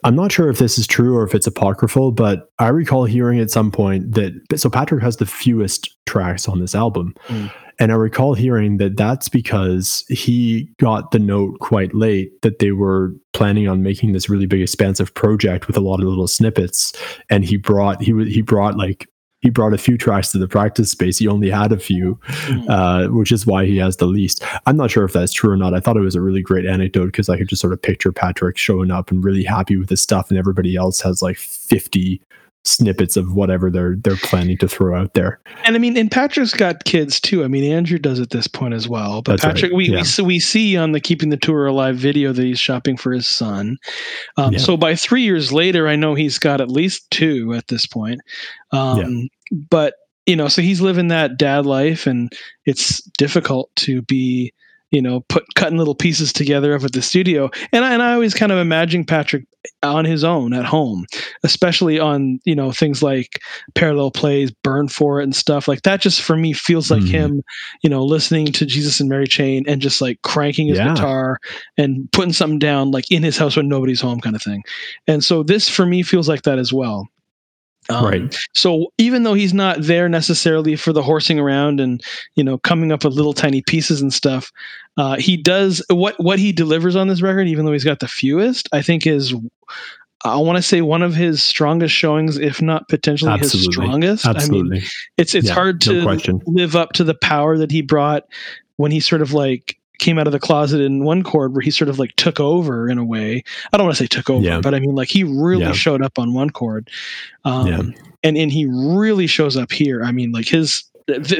I'm not sure if this is true or if it's apocryphal, but I recall hearing at some point that so Patrick has the fewest tracks on this album. Mm. And I recall hearing that that's because he got the note quite late that they were planning on making this really big expansive project with a lot of little snippets and he brought he he brought like he brought a few tracks to the practice space. He only had a few, mm-hmm. uh, which is why he has the least. I'm not sure if that's true or not. I thought it was a really great anecdote because I could just sort of picture Patrick showing up and really happy with his stuff, and everybody else has like 50 snippets of whatever they're they're planning to throw out there. And I mean, and Patrick's got kids too. I mean, Andrew does at this point as well. But That's Patrick, right. we, yeah. we so we see on the Keeping the Tour Alive video that he's shopping for his son. Um, yeah. So by three years later, I know he's got at least two at this point. Um, yeah. But you know, so he's living that dad life, and it's difficult to be you know, put cutting little pieces together up at the studio. And I, and I always kind of imagine Patrick on his own at home, especially on, you know, things like parallel plays, burn for it and stuff like that. Just for me feels like mm. him, you know, listening to Jesus and Mary Chain and just like cranking his yeah. guitar and putting something down like in his house when nobody's home kind of thing. And so this for me feels like that as well. Um, right. So even though he's not there necessarily for the horsing around and you know coming up with little tiny pieces and stuff, uh, he does what what he delivers on this record. Even though he's got the fewest, I think is I want to say one of his strongest showings, if not potentially Absolutely. his strongest. Absolutely. I mean, it's it's yeah, hard to no live up to the power that he brought when he sort of like came out of the closet in one chord where he sort of like took over in a way. I don't want to say took over, yeah. but I mean like he really yeah. showed up on one chord. Um, yeah. and and he really shows up here. I mean like his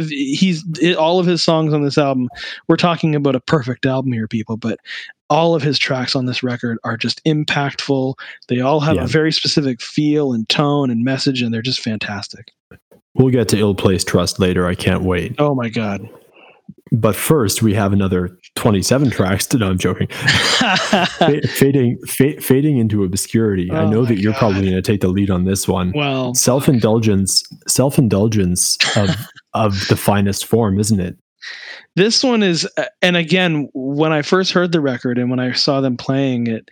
he's all of his songs on this album. We're talking about a perfect album here, people, but all of his tracks on this record are just impactful. They all have yeah. a very specific feel and tone and message, and they're just fantastic. We'll get to Ill Placed Trust later. I can't wait. Oh my God. But first, we have another 27 tracks. To, no, I'm joking. fading, fa- fading into obscurity. Oh I know that you're God. probably going to take the lead on this one. Well, self indulgence, self indulgence of of the finest form, isn't it? This one is, uh, and again, when I first heard the record and when I saw them playing it,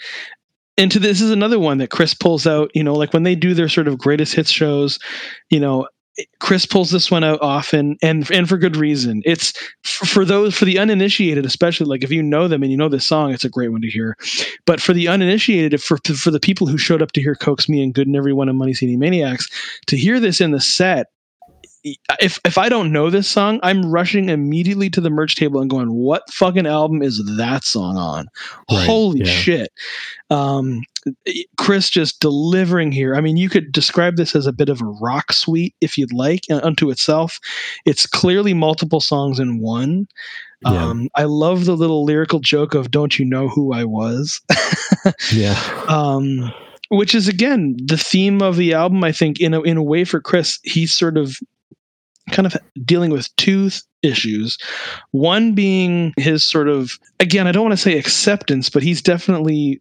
into this is another one that Chris pulls out, you know, like when they do their sort of greatest hits shows, you know, Chris pulls this one out often, and and for good reason. It's for those for the uninitiated, especially like if you know them and you know this song, it's a great one to hear. But for the uninitiated, for for the people who showed up to hear "Coax Me" and "Good in Everyone" and "Money City Maniacs," to hear this in the set if if I don't know this song, I'm rushing immediately to the merch table and going, "What fucking album is that song on? Right, Holy yeah. shit!" Um, Chris just delivering here. I mean, you could describe this as a bit of a rock suite if you'd like, uh, unto itself. It's clearly multiple songs in one. Yeah. Um, I love the little lyrical joke of "Don't you know who I was?" yeah. Um, which is again the theme of the album. I think in a in a way for Chris, he's sort of kind of dealing with two th- issues. One being his sort of, again, I don't want to say acceptance, but he's definitely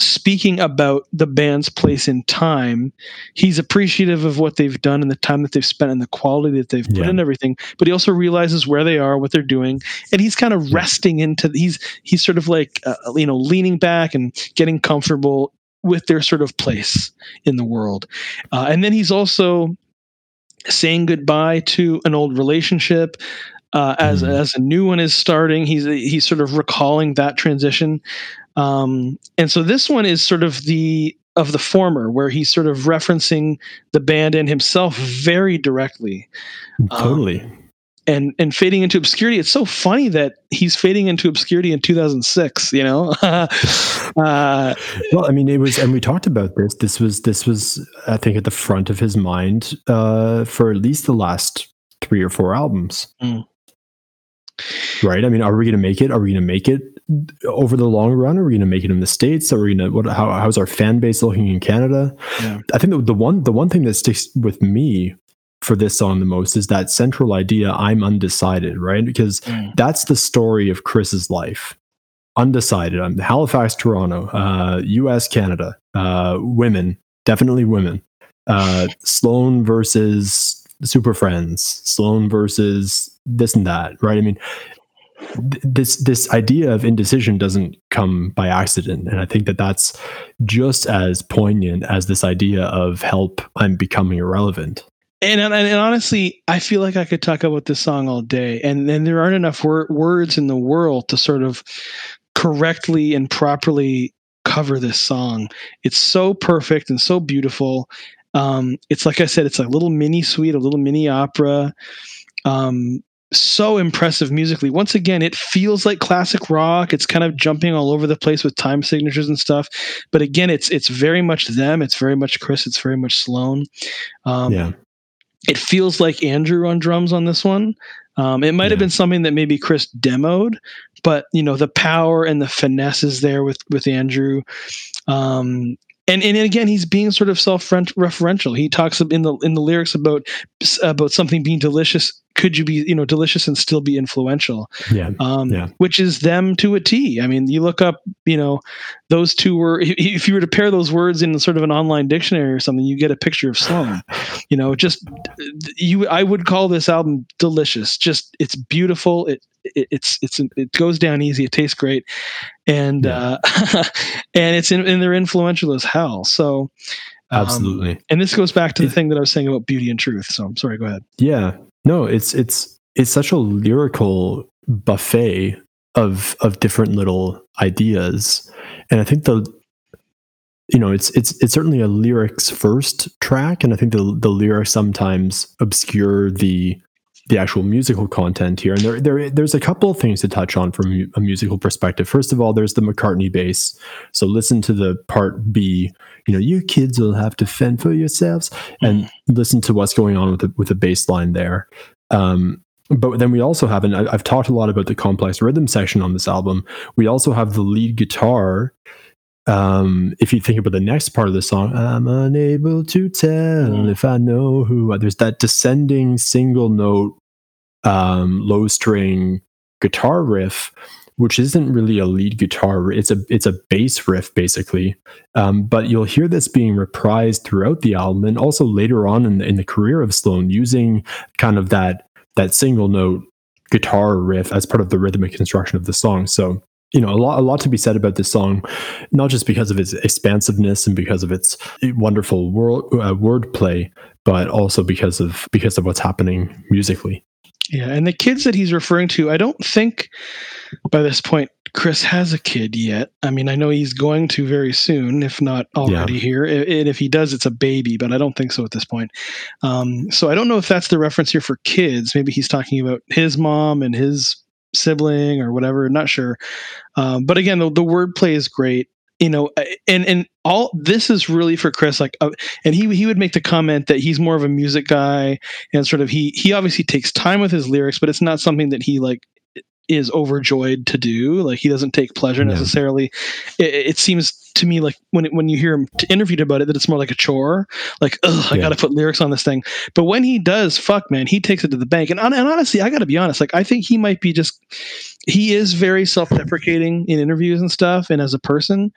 speaking about the band's place in time. He's appreciative of what they've done and the time that they've spent and the quality that they've put yeah. in everything, but he also realizes where they are, what they're doing, and he's kind of resting into he's he's sort of like uh, you know leaning back and getting comfortable with their sort of place in the world. Uh, and then he's also saying goodbye to an old relationship uh, as mm. as a new one is starting. He's he's sort of recalling that transition, um, and so this one is sort of the of the former, where he's sort of referencing the band and himself very directly. Totally. Um, and and fading into obscurity. It's so funny that he's fading into obscurity in 2006. You know. uh, well, I mean, it was, and we talked about this. This was this was, I think, at the front of his mind uh, for at least the last three or four albums. Mm. Right. I mean, are we going to make it? Are we going to make it over the long run? Are we going to make it in the states? Are we going to? What? How, how's our fan base looking in Canada? Yeah. I think the, the one the one thing that sticks with me for this song the most is that central idea I'm undecided, right? Because mm. that's the story of Chris's life. Undecided. I'm Halifax, Toronto, uh, US, Canada, uh, women, definitely women. Uh, Sloan versus Super Friendz, Sloan versus this and that, right? I mean, th- this this idea of indecision doesn't come by accident, and I think that that's just as poignant as this idea of help. I'm becoming irrelevant. And, and, and honestly, I feel like I could talk about this song all day, and then there aren't enough wor- words in the world to sort of correctly and properly cover this song. It's so perfect and so beautiful. Um, it's like I said, it's a little mini suite, a little mini opera. Um, so impressive musically. Once again, it feels like classic rock. It's kind of jumping all over the place with time signatures and stuff. But again, it's it's very much them. It's very much Chris. It's very much Sloan. Um, yeah. It feels like Andrew on drums on this one. Um, it might Yeah. have been something that maybe Chris demoed, but you know the power and the finesse is there with with Andrew. Um, and and again, he's being sort of self-referential. He talks in the in the lyrics about about something being delicious. Could you be you know delicious and still be influential? Yeah. um, Yeah. which is them to a T. I mean, you look up, you know, those two were. If you were to pair those words in sort of an online dictionary or something, you get a picture of Sloan. You know, just you. I would call this album delicious. Just it's beautiful. It, it it's it's it goes down easy. It tastes great, and Yeah. uh, and it's in, and they're influential as hell. So. um, Absolutely. and this goes back to the thing that I was saying about beauty and truth. So I'm sorry. Go ahead. Yeah. No, it's it's it's such a lyrical buffet of of different little ideas. And I think the you know, it's it's it's certainly a lyrics first track and I think the the lyrics sometimes obscure the the actual musical content here. And there, there there's a couple of things to touch on from a musical perspective. First of all, there's the McCartney bass. So listen to the part B, you know, you kids will have to fend for yourselves and listen to what's going on with the with the bass line there. Um, but then we also have, and I- I've talked a lot about the complex rhythm section on this album. We also have the lead guitar. Um, if you think about the next part of the song, I'm unable to tell Mm. if I know who. There's that descending single note, um, low string guitar riff, which isn't really a lead guitar. It's a it's a bass riff basically. Um, but you'll hear this being reprised throughout the album, and also later on in the, in the career of Sloan, using kind of that that single note guitar riff as part of the rhythmic construction of the song. So you know a lot a lot to be said about this song, not just because of its expansiveness and because of its wonderful word uh, wordplay, but also because of because of what's happening musically. Yeah, and the kids that he's referring to, I don't think by this point Chris has a kid yet. I mean, I know he's going to very soon, if not already here. And if he does, it's a baby, but I don't think so at this point. Um, so I don't know if that's the reference here for kids. Maybe he's talking about his mom and his sibling or whatever. Not sure. Um, but again, the, the wordplay is great. You know, and and all this is really for Chris. Like, uh, and he he would make the comment that he's more of a music guy and sort of he he obviously takes time with his lyrics but it's not something that he like is overjoyed to do like he doesn't take pleasure Yeah. necessarily it, it seems to me like when it, when you hear him interviewed about it that it's more like a chore like ugh i Yeah. gotta put lyrics on this thing but when he does fuck man he takes it to the bank and, and honestly i gotta be honest like i think he might be just he is very self-deprecating in interviews and stuff and as a person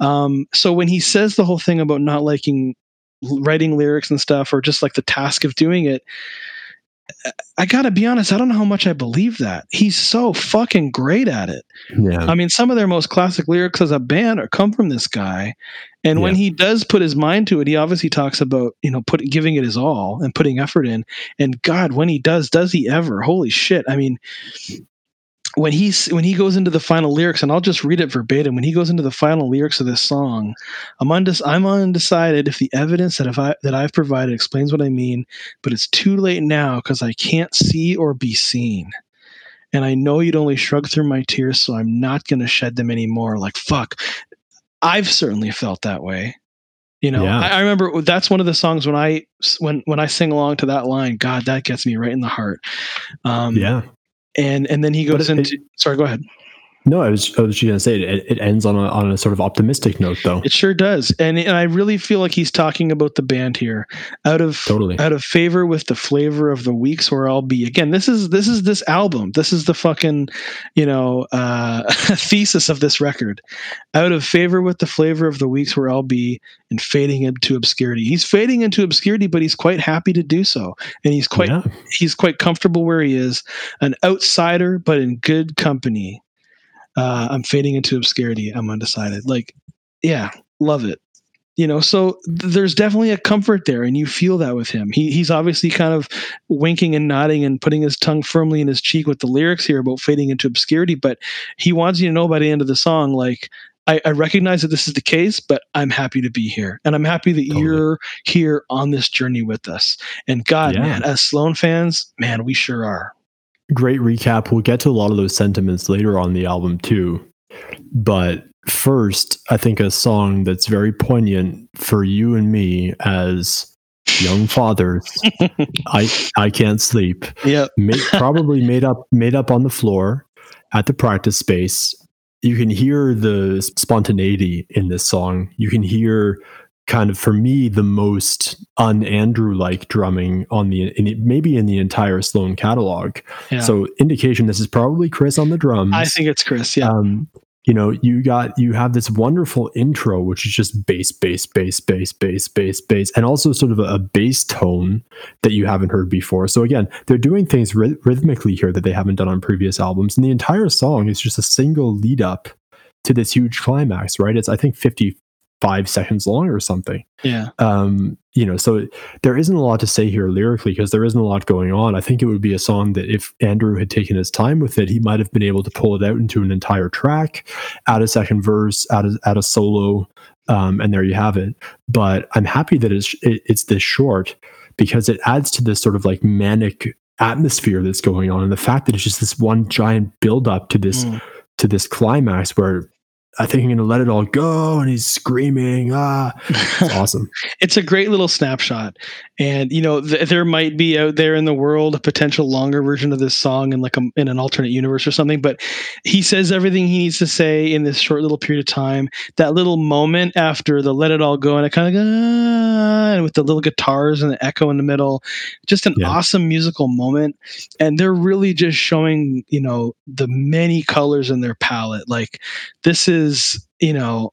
um so when he says the whole thing about not liking writing lyrics and stuff or just like the task of doing it I gotta be honest, I don't know how much I believe that. He's so fucking great at it. Yeah, I mean, some of their most classic lyrics as a band are come from this guy. And when he does put his mind to it, he obviously talks about, you know, putting giving it his all and putting effort in. And God, when he does, does he ever? Holy shit. I mean, when he's when he goes into the final lyrics, and I'll just read it verbatim, when he goes into the final lyrics of this song, I'm undec- I'm undecided if the evidence that if I that I've provided explains what I mean, but it's too late now because I can't see or be seen. And I know you'd only shrug through my tears, so I'm not gonna shed them anymore. Like fuck. I've certainly felt that way. You know, Yeah. I, I remember that's one of the songs when I when when I sing along to that line, God, that gets me right in the heart. Um, yeah. And and then he goes into sorry, go ahead. No, I was, I was just going to say it, it ends on a, on a sort of optimistic note, though. It sure does, and and I really feel like he's talking about the band here, out of Totally. out of favor with the flavor of the weeks where I'll be. Again, this is this is this album. This is the fucking, you know, uh, thesis of this record. Out of favor with the flavor of the weeks where I'll be, and fading into obscurity. He's fading into obscurity, but he's quite happy to do so, and he's quite yeah. he's quite comfortable where he is, an outsider but in good company. Uh, I'm fading into obscurity. I'm undecided. Like, yeah, love it. You know, so th- there's definitely a comfort there, and you feel that with him. He he's obviously kind of winking and nodding and putting his tongue firmly in his cheek with the lyrics here about fading into obscurity, but he wants you to know by the end of the song, like, I, I recognize that this is the case, but I'm happy to be here, and I'm happy that Totally. you're here on this journey with us. And God, Yeah. man, as Sloan fans, man, we sure are. Great recap. We'll get to a lot of those sentiments later on the album too. But first, I think a song that's very poignant for you and me as young fathers. I I can't sleep. Yeah, Ma- probably made up made up on the floor at the practice space. You can hear the spontaneity in this song. You can hear kind of for me the most un-Andrew like drumming on the in, maybe in the entire Sloan catalog. yeah. So indication this is probably Chris on the drums. I think it's Chris. Yeah, Um, you know, you got you have this wonderful intro, which is just bass, bass, bass, bass, bass, bass, bass, and also sort of a, a bass tone that you haven't heard before. So again, they're doing things ry- rhythmically here that they haven't done on previous albums, and the entire song is just a single lead up to this huge climax. Right? It's I think fifty five seconds long or something. Yeah, um you know so there isn't a lot to say here lyrically because there isn't a lot going on. I think it would be a song that if andrew had taken his time with it he might have been able to pull it out into an entire track add a second verse add a, add a solo um, and there you have it. But i'm happy that it's it, it's this short because it adds to this sort of like manic atmosphere that's going on and the fact that it's just this one giant build up to this Mm. to this climax where i think i'm gonna let it all go and he's screaming ah. It's awesome. It's a great little snapshot. And you know th- there might be out there in the world a potential longer version of this song in like a, in an alternate universe or something but he says everything he needs to say in this short little period of time. That little moment after the let it all go and it kind of goes "Ah," and with the little guitars and the echo in the middle. Just an Yeah. awesome musical moment. And they're really just showing you know the many colors in their palette. Like this is you know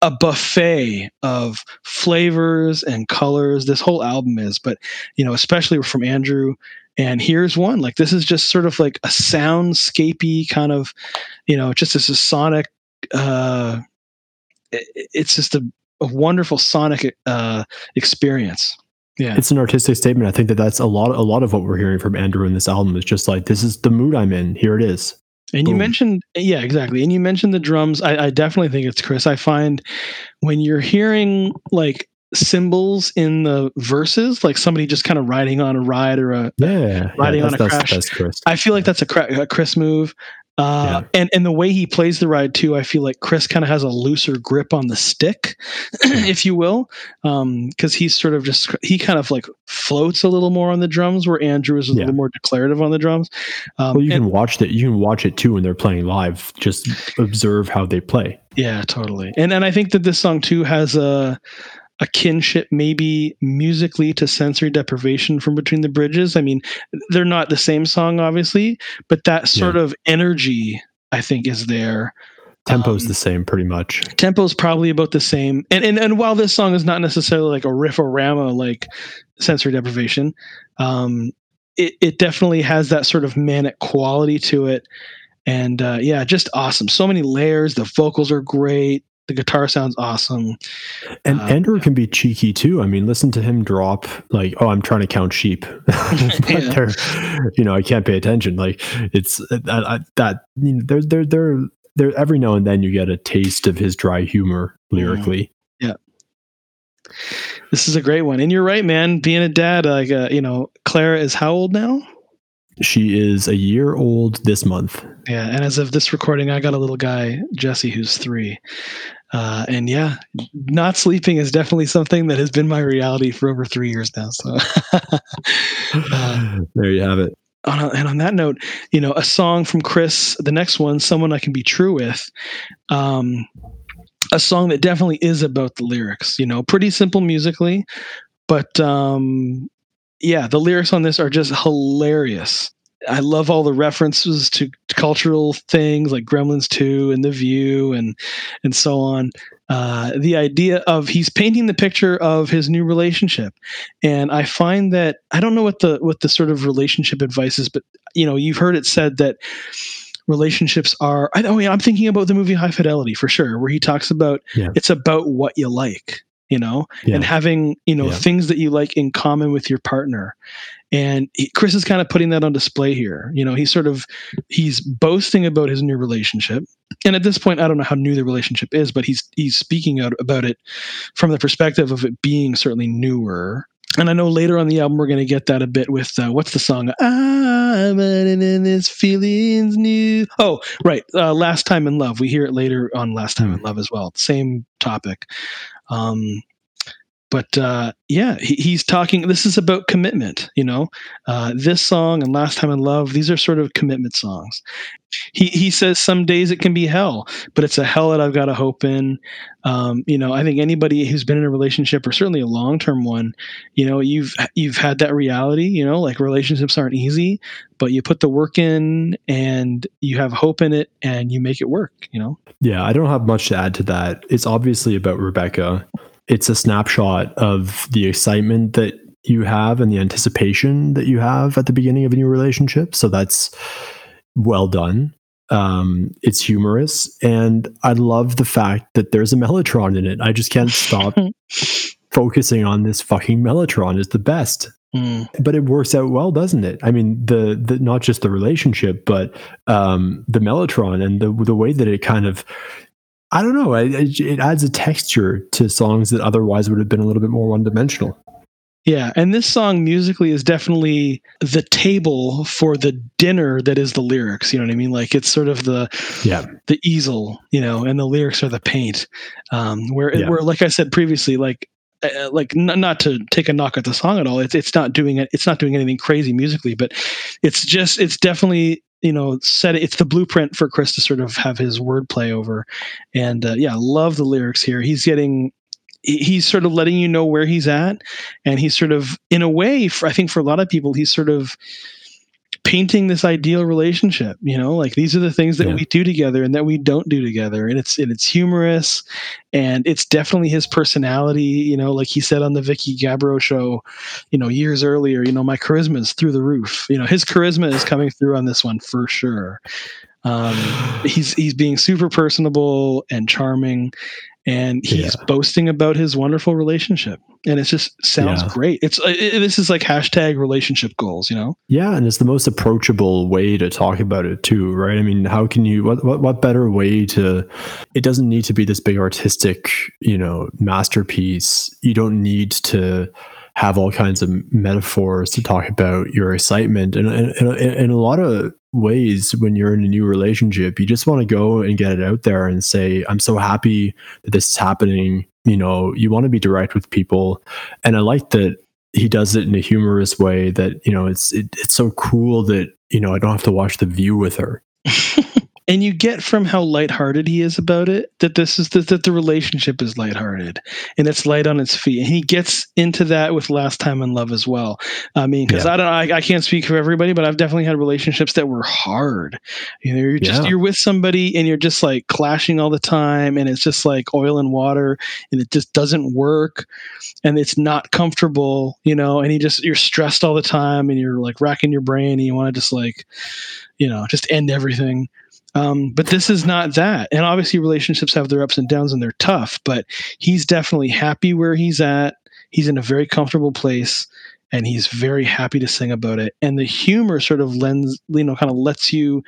a buffet of flavors and colors this whole album is but you know especially from andrew and here's one like this is just sort of like a soundscapey kind of you know just a sonic uh it's just a, a wonderful sonic uh experience yeah it's an artistic statement. I think that that's a lot. A lot of what we're hearing from Andrew in this album is just like this is the mood I'm in. Here it is. And you mentioned, yeah, exactly. And you mentioned the drums. I, I definitely think it's Chris. I find when you're hearing like cymbals in the verses, like somebody just kind of riding on a ride or a, Yeah, Riding yeah, on a crash. I feel like that's a, cra- a Chris move. Uh, and and the way he plays the ride too, I feel like Chris kind of has a looser grip on the stick, if you will, because he's sort of just he kind of like floats a little more on the drums, where Andrew is a Yeah. little more declarative on the drums. Um, Well, you and- can watch that. You can watch it too when they're playing live. Just observe how they play. Yeah, totally. And and I think that this song too has a a kinship maybe musically to sensory deprivation from between the bridges. I mean, they're not the same song obviously, but that sort of energy I think is there. Tempo's Um, the same, pretty much. Tempo's probably about the same. And and and while this song is not necessarily like a riff-o-rama like sensory deprivation, um it, it definitely has that sort of manic quality to it. And uh, yeah, just awesome. So many layers. The vocals are great. The guitar sounds awesome. And uh, Andrew can be cheeky too. I mean, listen to him drop like, "Oh, I'm trying to count sheep," but Yeah. you know, I can't pay attention. Like it's that I, that you know, there, there, there, there. Every now and then you get a taste of his dry humor lyrically. Yeah. This is a great one. And you're right, man. Being a dad, like uh, you know, Clara is how old now? She is a year old this month. Yeah, and as of this recording, I got a little guy, Jesse, who's three. Uh, and yeah, not sleeping is definitely something that has been my reality for over three years now. So, uh, there you have it. on a, and on that note, you know, a song from Chris, the next one, someone I can be true with. Um, a song that definitely is about the lyrics, you know, pretty simple musically, but um, yeah, the lyrics on this are just hilarious. I love all the references to cultural things like Gremlins 2 and The View and and so on. Uh, the idea of he's painting the picture of his new relationship, and I find that I don't know what the what the sort of relationship advice is, but you know you've heard it said that relationships are. I, oh yeah, I'm thinking about the movie High Fidelity for sure, where he talks about Yeah. it's about what you like, you know, Yeah. and having you know Yeah. things that you like in common with your partner and he, chris is kind of putting that on display here you know he's sort of he's boasting about his new relationship and at this point i don't know how new the relationship is but he's he's speaking out about it from the perspective of it being certainly newer and I know later on the album we're going to get that a bit with uh, what's the song? I'm in this feelings new. Oh, right. Uh, Last time in love. We hear it later on Last time in love as well. Same topic. Um, but uh, yeah, he, he's talking. This is about commitment. You know, uh, this song and Last Time in Love. These are sort of commitment songs. He he says some days it can be hell, but it's a hell that I've got to hope in. Um, you know, I think anybody who's been in a relationship or certainly a long term one, you know, you've you've had that reality. You know, like relationships aren't easy, but you put the work in and you have hope in it and you make it work. You know. Yeah, I don't have much to add to that. It's obviously about Rebecca. It's a snapshot of the excitement that you have and the anticipation that you have at the beginning of a new relationship. So that's well done. Um, it's humorous, and I love the fact that there's a mellotron in it. I just can't stop focusing on this fucking mellotron. Is the best Mm. but it works out well doesn't it i mean the, the not just the relationship but um the mellotron and the the way that it kind of i don't know it, it adds a texture to songs that otherwise would have been a little bit more one-dimensional Yeah, and this song musically is definitely the table for the dinner that is the lyrics. You know what I mean? Like it's sort of the yeah the easel, you know, and the lyrics are the paint. Um, where Yeah. where like I said previously, like uh, like n- not to take a knock at the song at all. It's it's not doing it. It's not doing anything crazy musically, but it's just it's definitely you know set it's the blueprint for Chris to sort of have his wordplay over. And uh, yeah, love the lyrics here. He's getting he's sort of letting you know where he's at and he's sort of in a way for, i think for a lot of people he's sort of painting this ideal relationship you know? Like these are the things that Yeah. we do together and that we don't do together and it's and it's humorous and it's definitely his personality you know? Like he said on the Vicki Gabereau show you know years earlier you know my charisma is through the roof. You know his charisma is coming through on this one for sure. Um he's he's being super personable and charming and he's Yeah. boasting about his wonderful relationship. And it just sounds Yeah. great. It's uh, it, this is like hashtag relationship goals you know? Yeah and it's the most approachable way to talk about it too right? I mean how can you what what, what better way to it doesn't need to be this big artistic you know masterpiece. You don't need to have all kinds of metaphors to talk about your excitement. And in, a lot of ways when you're in a new relationship you just want to go and get it out there and say i'm so happy that this is happening. You know you want to be direct with people. And i like that he does it in a humorous way that you know it's it, it's so cool that you know i don't have to watch the view with her and you get from how lighthearted he is about it that this is the, that the relationship is lighthearted and it's light on its feet and he gets into that with last time in love as well i mean because Yeah. i don't I, I can't speak for everybody but i've definitely had relationships that were hard you know you're just Yeah. you're with somebody and you're just like clashing all the time and it's just like oil and water and it just doesn't work and it's not comfortable you know and you just you're stressed all the time and you're like racking your brain and you want to just like you know just end everything um, but this is not that. And obviously, relationships have their ups and downs and they're tough, but he's definitely happy where he's at. He's in a very comfortable place and he's very happy to sing about it. And the humor sort of lends, you know, kind of lets you,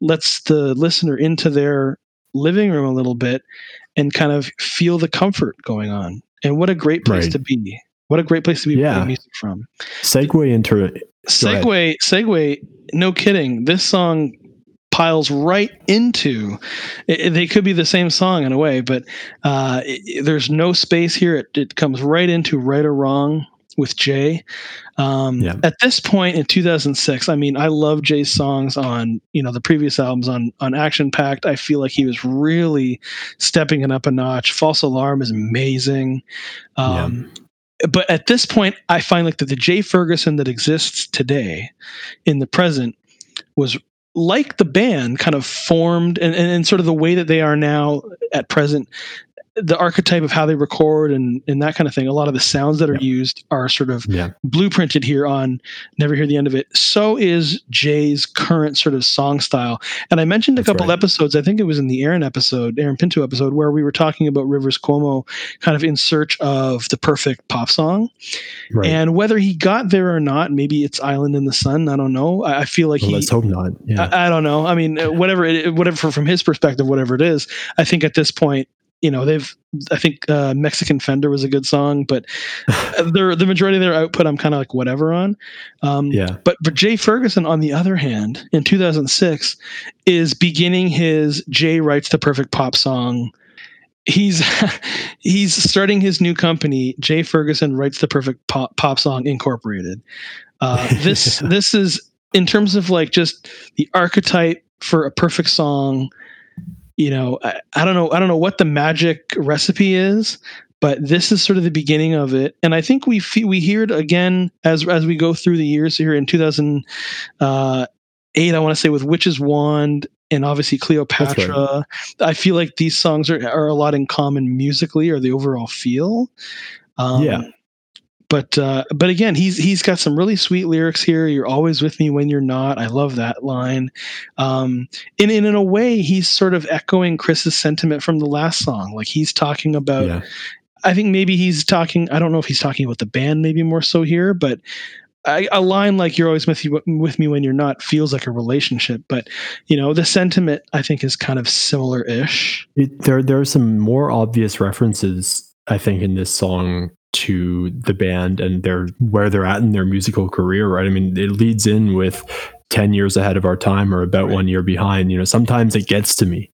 lets the listener into their living room a little bit and kind of feel the comfort going on. And what a great place Right. to be. What a great place to be Yeah. playing music from segue into it segue segue no kidding this song piles right into it, they could be the same song in a way but uh, it- there's no space here it, it comes right into right or wrong with Jay. Um, Yeah. At this point in 2006, I mean, I love Jay's songs on you know the previous albums on on Action Pact. I feel like he was really stepping it up a notch. False Alarm is amazing. Um, But at this point, I find like that the Jay Ferguson that exists today, in the present, was like the band kind of formed and, and, and sort of the way that they are now at present the archetype of how they record and, and that kind of thing. A lot of the sounds that are Yeah. used are sort of Yeah. blueprinted here on Never Hear the End of It. So is Jay's current sort of song style. And I mentioned a That's couple right. episodes, I think it was in the Aaron episode, Aaron Pinto episode, where we were talking about Rivers Cuomo kind of in search of the perfect pop song. Right. And whether he got there or not, maybe it's Island in the Sun. I don't know. I, I feel like well, he. let's hope not. Yeah. I, I don't know. I mean, uh, whatever, it, whatever from his perspective, whatever it is. I think at this point, you know, they've. I think uh, Mexican Fender was a good song, but their the majority of their output, I'm kind of like whatever on. Um, yeah. But but Jay Ferguson, on the other hand, in 2006, is beginning his Jay writes the perfect pop song. He's he's starting his new company. Jay Ferguson writes the perfect pop, pop song Incorporated. Uh, this this is in terms of like just the archetype for a perfect song. You know, I, I don't know. I don't know what the magic recipe is, but this is sort of the beginning of it. And I think we fe- we hear it again as as we go through the years here in 2008. I want to say with Witch's Wand and obviously Cleopatra. I feel like these songs are are a lot in common musically or the overall feel. Um, Yeah. But uh, but again, he's he's got some really sweet lyrics here. You're always with me when you're not. I love that line. Um, and, and in a way, he's sort of echoing Chris's sentiment from the last song. Like he's talking about yeah. I think maybe he's talking. I don't know if he's talking about the band, maybe more so here, but I, a line like "You're always with you with me when you're not" feels like a relationship. But you know, the sentiment I think is kind of similar-ish. It, there, there are some more obvious references, I think, in this song to the band and their where they're at in their musical career. Right? I mean, it leads in with ten years ahead of our time or about Right. one year behind. You know, sometimes it gets to me.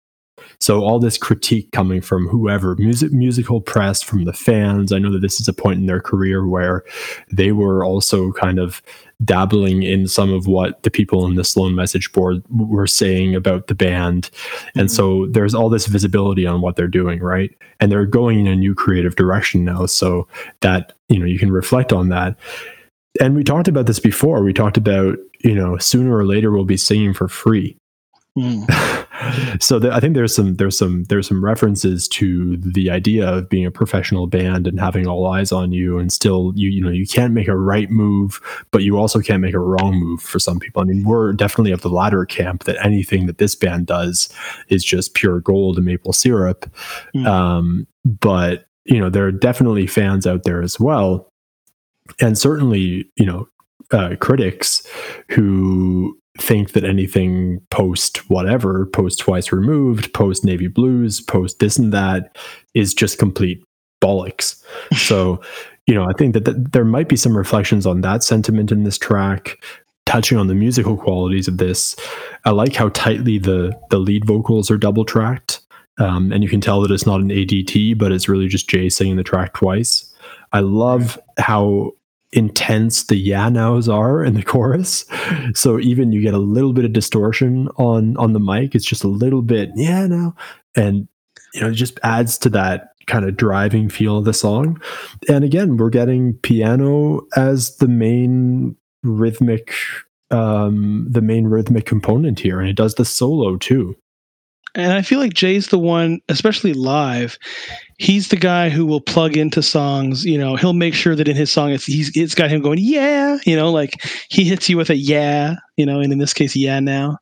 So all this critique coming from whoever, music, musical press, from the fans. I know that this is a point in their career where they were also kind of dabbling in some of what the people in the Sloan message board were saying about the band. And Mhm. so there's all this visibility on what they're doing, right? And they're going in a new creative direction now. So that, you know, you can reflect on that. And we talked about this before. We talked about, you know, sooner or later we'll be singing for free. Mm. so I think there's some there's some there's some references to the idea of being a professional band and having all eyes on you, and still you you know you can't make a right move, but you also can't make a wrong move for some people. I mean, we're definitely of the latter camp that anything that this band does is just pure gold and maple syrup. Mm. Um, but you know there are definitely fans out there as well, and certainly you know uh, critics who think that anything post whatever, post twice removed, post Navy Blues, post this and that is just complete bollocks. so, you know, I think that, that there might be some reflections on that sentiment in this track. Touching on the musical qualities of this, I like how tightly the the lead vocals are double tracked, um, and you can tell that it's not an ADT, but it's really just Jay singing the track twice. I love how intense the yeah nows are in the chorus. So even you get a little bit of distortion on on the mic. It's just a little bit yeah now, and you know it just adds to that kind of driving feel of the song. And again, we're getting piano as the main rhythmic um the main rhythmic component here and it does the solo too And I feel like Jay's the one, especially live. He's the guy who will plug into songs. You know, he'll make sure that in his song, it's he's it's got him going, yeah. You know, like he hits you with a yeah. You know, and in this case, yeah now.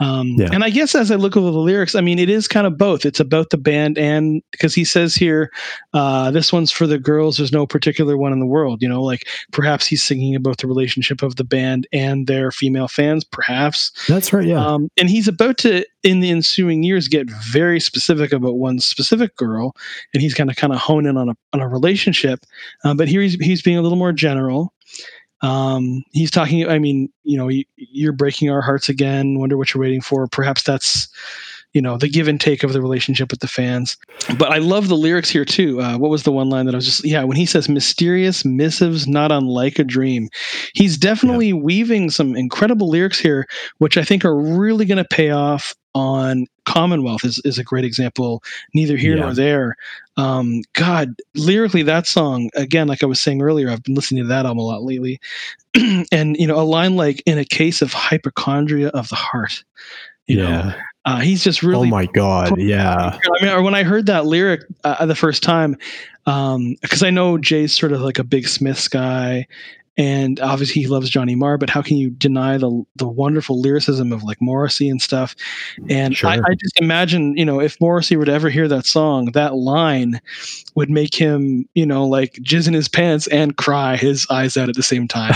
Um, Yeah. And I guess as I look over the lyrics, I mean, it is kind of both. It's about the band, and because he says here, uh, this one's for the girls. There's no particular one in the world. You know, like perhaps he's singing about the relationship of the band and their female fans. Perhaps that's right yeah um, and he's about to, in the ensuing years, get very specific about one specific girl, and he's going to kind of hone in on a on a relationship. Um, but here he's he's being a little more general. Um, he's talking. I mean, you know, you, you're breaking our hearts again. Wonder what you're waiting for. Perhaps that's you know the give and take of the relationship with the fans. But I love the lyrics here too. Uh, what was the one line that I was just yeah when he says mysterious missives not unlike a dream. He's definitely yeah. weaving some incredible lyrics here, which I think are really going to pay off on Commonwealth is, is a great example. Neither here yeah. nor there. Um, God, lyrically, that song again, like I was saying earlier, I've been listening to that album a lot lately, and you know, a line like "in a case of hypochondria of the heart," you yeah. know, uh, he's just really. Oh my god! Yeah. I mean, when I heard that lyric uh, the first time, because um, I know Jay's sort of like a big Smiths guy, and obviously he loves Johnny Marr, but how can you deny the the wonderful lyricism of like Morrissey and stuff? And sure. I, I, just imagine, you know, if Morrissey were to ever hear that song, that line would make him, you know, like jizz in his pants and cry his eyes out at the same time.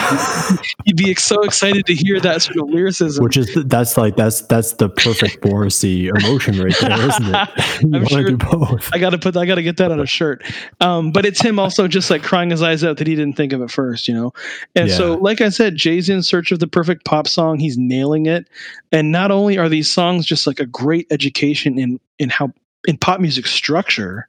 He'd be so excited to hear that sort of lyricism. Which is that's like that's that's the perfect Morrissey emotion right there, isn't it? You I'm sure, do both. I gotta put I gotta get that on a shirt. Um, but it's him also just like crying his eyes out that he didn't think of it first, you know. And yeah. so, like I said, Jay's in search of the perfect pop song. He's nailing it. And not only are these songs just like a great education in in how in pop music structure,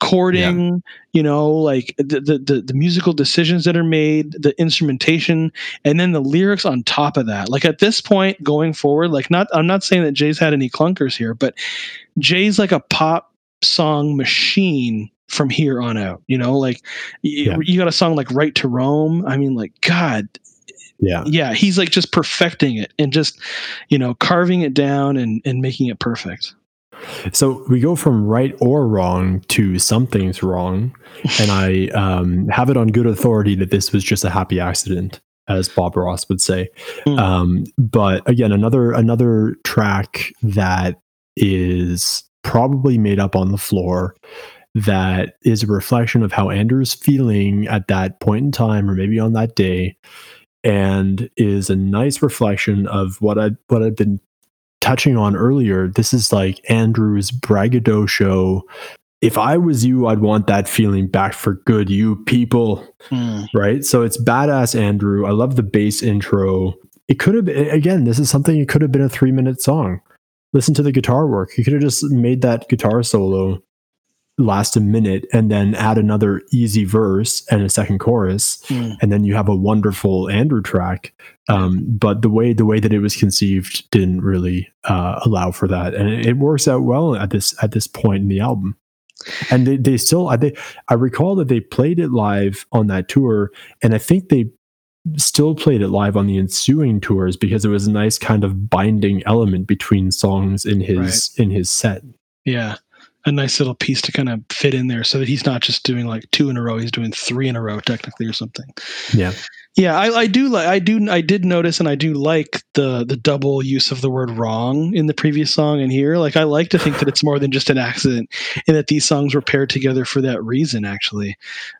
chording, yeah. you know, like the, the, the the musical decisions that are made, the instrumentation, and then the lyrics on top of that. Like at this point going forward, like not I'm not saying that Jay's had any clunkers here, but Jay's like a pop song machine from here on out. You know, like yeah. you, you got a song like "Right to Roam. I mean, like God, yeah, yeah, he's like just perfecting it and just you know carving it down and and making it perfect. So we go from right or wrong to something's wrong, and I um, have it on good authority that this was just a happy accident, as Bob Ross would say. Mm. Um, but again, another another track that is probably made up on the floor that is a reflection of how Andrew's feeling at that point in time or maybe on that day and is a nice reflection of what I what I've been touching on earlier. This is like Andrew's braggadocio. If I was you, I'd want that feeling back for good, you people. Mm. Right? So it's badass Andrew. I love the bass intro. It could have been again, this is something it could have been a 3-minute song. Listen to the guitar work. He could have just made that guitar solo last a minute and then add another easy verse and a second chorus mm. and then you have a wonderful andrew track. Um, but the way the way that it was conceived didn't really uh, allow for that. And it, it, works out well at this at this point in the album. And they, they still I, they, I recall that they played it live on that tour and i think they still played it live on the ensuing tours because it was a nice kind of binding element between songs in his right. in his set. Yeah a nice little piece to kind of fit in there so that he's not just doing like two in a row he's doing three in a row technically or something. Yeah. Yeah i, I do like i do i did notice and i do like the the double use of the word wrong in the previous song and here. Like i like to think that it's more than just an accident and that these songs were paired together for that reason actually.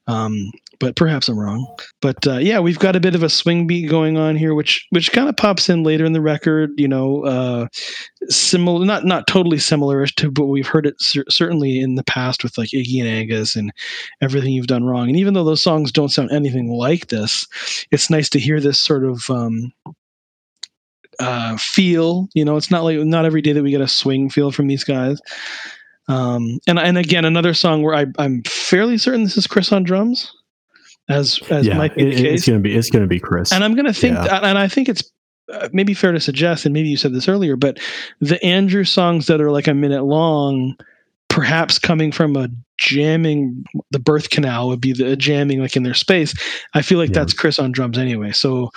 Um but perhaps I'm wrong. But uh, yeah, we've got a bit of a swing beat going on here, which which kind of pops in later in the record. You know, uh, similar, not not totally similar to, but we've heard it cer- certainly in the past with like Iggy and Angus and everything you've done wrong. And even though those songs don't sound anything like this, it's nice to hear this sort of. Um, uh, feel you know it's not like not every day that we get a swing feel from these guys um, and and again another song where I, I'm fairly certain this is Chris on drums as as yeah, might be it, It's gonna be it's gonna be Chris, and I'm gonna think, yeah. and I think it's uh, maybe fair to suggest, and maybe you said this earlier, but the Andrew songs that are like a minute long, perhaps coming from a jamming, the birth canal would be the jamming like in their space. I feel like yeah. that's Chris on drums anyway. So,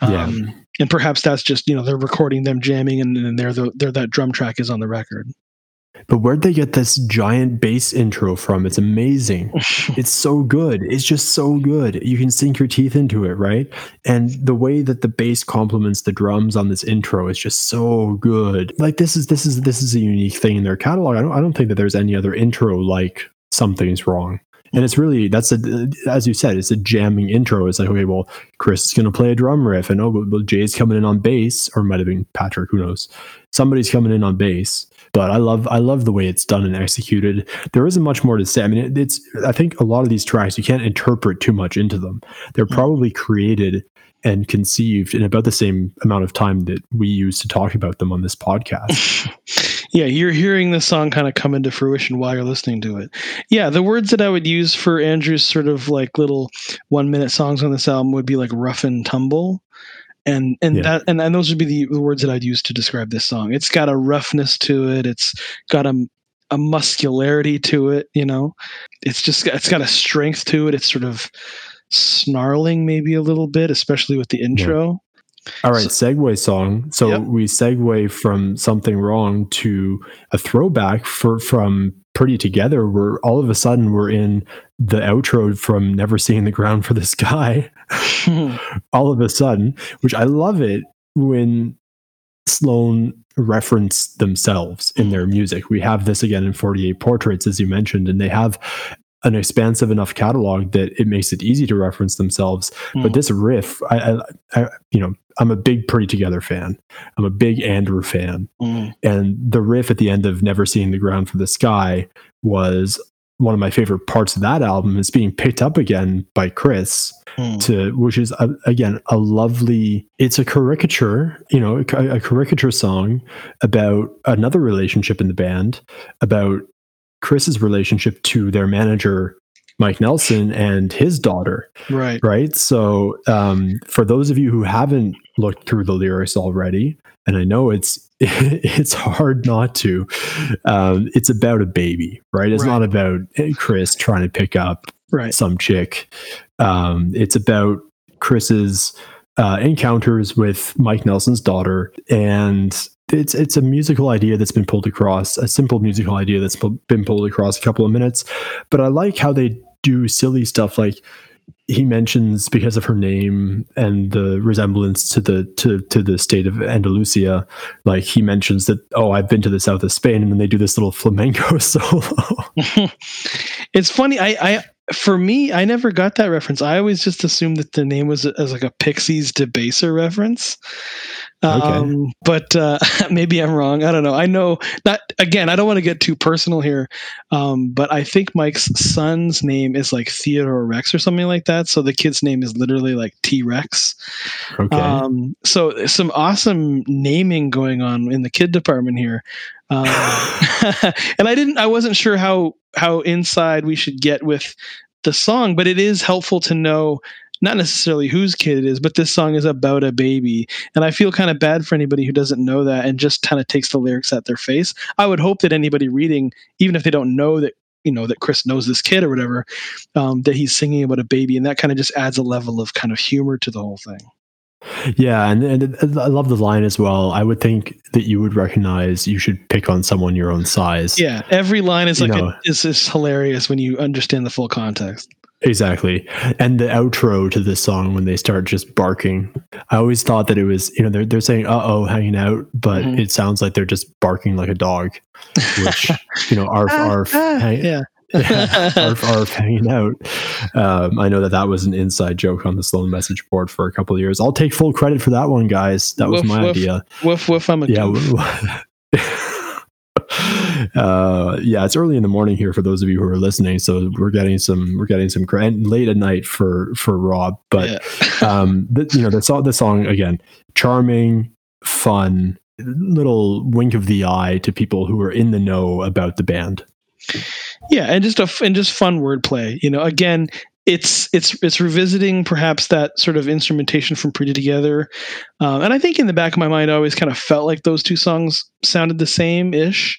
um, yeah. and perhaps that's just you know they're recording them jamming, and then they're the, they're that drum track is on the record. But where'd they get this giant bass intro from? It's amazing. it's so good. It's just so good. You can sink your teeth into it, right? And the way that the bass complements the drums on this intro is just so good. Like this is this is this is a unique thing in their catalog. I don't I don't think that there's any other intro like something's wrong. And it's really that's a as you said, it's a jamming intro. It's like okay, well, Chris is going to play a drum riff, and oh, well, Jay's coming in on bass, or might have been Patrick. Who knows? Somebody's coming in on bass, but I love I love the way it's done and executed. There isn't much more to say. I mean, it, it's I think a lot of these tracks you can't interpret too much into them. They're probably created and conceived in about the same amount of time that we use to talk about them on this podcast. yeah, you're hearing the song kind of come into fruition while you're listening to it. Yeah, the words that I would use for Andrew's sort of like little one minute songs on this album would be like rough and tumble. And and Yeah. that and, and those would be the, the words that I'd use to describe this song. It's got a roughness to it. It's got a a muscularity to it, you know. It's just it's got a strength to it. It's sort of snarling maybe a little bit, especially with the intro. All right, segue song. So Yep. we segue from something wrong to a throwback for from Pretty Together, where all of a sudden we're in the outro from Never Seeing the Ground for This Guy. all of a sudden, which I love it when Sloan reference themselves in their music. We have this again in 48 Portraits, as you mentioned, and they have an expansive enough catalog that it makes it easy to reference themselves. But Mm. this riff, I, I, I, you know, I'm a big Pretty Together fan. I'm a big Andrew fan, Mm. and the riff at the end of Never Seeing the Ground for the Sky was one of my favorite parts of that album. Is being picked up again by Chris Mm. to which is a, again a lovely it's a caricature you know a, a caricature song about another relationship in the band about chris's relationship to their manager mike nelson and his daughter Right. right so um, for those of you who haven't looked through the lyrics already and i know it's it's hard not to um, it's about a baby right it's Right. not about chris trying to pick up Right. some chick. Um, it's about Chris's uh, encounters with Mike Nelson's daughter, and it's it's a musical idea that's been pulled across, a simple musical idea that's been pulled across a couple of minutes. But I like how they do silly stuff like he mentions because of her name and the resemblance to the to to the state of Andalusia, like he mentions that oh I've been to the south of Spain, and then they do this little flamenco solo. it's funny. I, I, for me, I never got that reference. I always just assumed that the name was as like a Pixies debaser reference. Um, but uh, maybe I'm wrong. I don't know. I know not. Again, I don't want to get too personal here, um, but I think Mike's son's name is like Theodore Rex or something like that. So the kid's name is literally like T Rex. okay, Um, so some awesome naming going on in the kid department here. Um, and I didn't, I wasn't sure how, how inside we should get with the song, but it is helpful to know not necessarily whose kid it is, but this song is about a baby. And I feel kind of bad for anybody who doesn't know that and just kind of takes the lyrics at their face. I would hope that anybody reading, even if they don't know that, you know, that Chris knows this kid or whatever, um, that he's singing about a baby. And that kind of just adds a level of kind of humor to the whole thing. Yeah, and, and I love the line as well. I would think that you would recognize you should pick on someone your own size. Yeah, every line is You like know. a, is is hilarious when you understand the full context. Exactly. And the outro to this song when they start just barking, I always thought that it was you know they're they're saying uh oh hanging out, but Mhm. it sounds like they're just barking like a dog, which you know arf arf hang, yeah. arf arf hanging out. Um, I know that that was an inside joke on the Sloan message board for a couple of years. I'll take full credit for that one, guys. That was my woof. idea. Woof woof. I'm a yeah. uh yeah it's early in the morning here for those of you who are listening so we're getting some we're getting some and late at night for for rob but Yeah. um the, you know the song the song again charming fun little wink of the eye to people who are in the know about the band yeah, and just a and just fun wordplay. You know, again, it's it's it's revisiting perhaps that sort of instrumentation from Pretty Together, um, and I think in the back of my mind, I always kind of felt like those two songs sounded the same ish,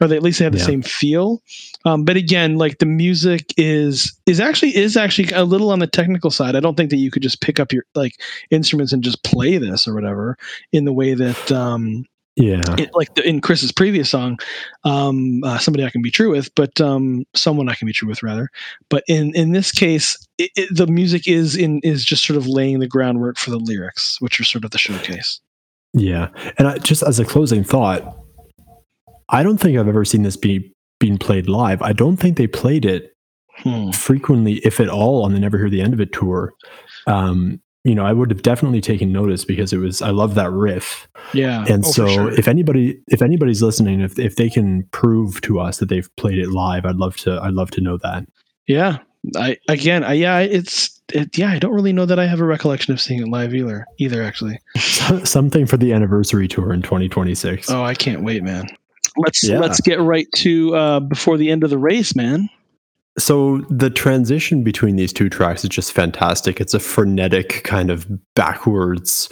or they at least they had the Yeah. same feel. Um, but again, like the music is is actually is actually a little on the technical side. I don't think that you could just pick up your like instruments and just play this or whatever in the way that um, yeah it, like the, in Chris's previous song, um, uh, somebody I can be true with, but um, someone I can be true with rather. But in in this case, it, it, the music is in is just sort of laying the groundwork for the lyrics, which are sort of the showcase. yeah and I, just as a closing thought i don't think i've ever seen this be being played live i don't think they played it Hmm. frequently, if at all, on the Never Hear the End of It tour. Um, you know, I would have definitely taken notice because it was I love that riff. Yeah, And oh, so sure. if anybody if anybody's listening, if if they can prove to us that they've played it live, I'd love to I'd love to know that. yeah, I again, I, yeah, it's it, yeah, I don't really know that I have a recollection of seeing it live either. Either actually. Something for the anniversary tour in 2026. Oh, I can't wait, man. let's Yeah. let's get right to uh, before the end of the race, man. So the transition between these two tracks is just fantastic. It's a frenetic kind of backwards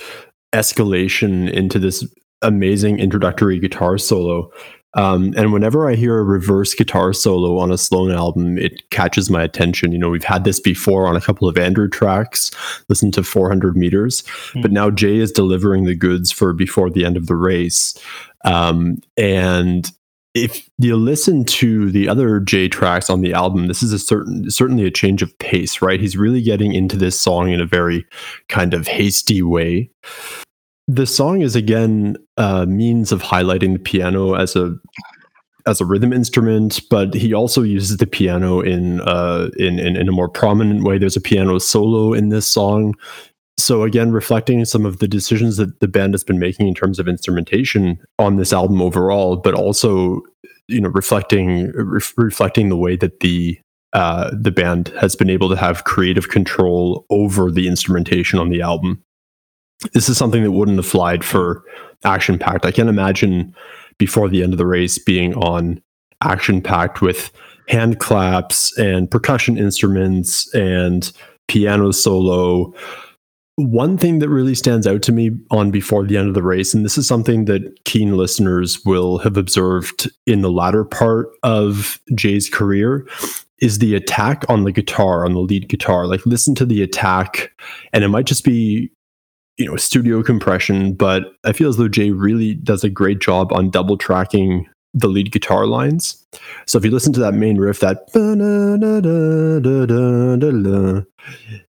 escalation into this amazing introductory guitar solo. Um, and whenever I hear a reverse guitar solo on a Sloan album, it catches my attention. You know, we've had this before on a couple of Andrew tracks. Listen to 400 meters, Hmm. but now Jay is delivering the goods for before the end of the race. Um, and if you listen to the other J tracks on the album, this is a certain certainly a change of pace, right? He's really getting into this song in a very kind of hasty way. The song is again a means of highlighting the piano as a as a rhythm instrument, but he also uses the piano in uh in, in in a more prominent way. There's a piano solo in this song. So again, reflecting some of the decisions that the band has been making in terms of instrumentation on this album overall, but also, you know, reflecting ref reflecting the way that the uh, the band has been able to have creative control over the instrumentation on the album. This is something that wouldn't have flied for Action Pact. I can't imagine before the end of the race being on Action Pact with hand claps and percussion instruments and piano solo one thing that really stands out to me on before the end of the race and this is something that keen listeners will have observed in the latter part of jay's career is the attack on the guitar on the lead guitar. Like listen to the attack and it might just be you know studio compression but i feel as though jay really does a great job on double tracking the lead guitar lines. So if you listen to that main riff that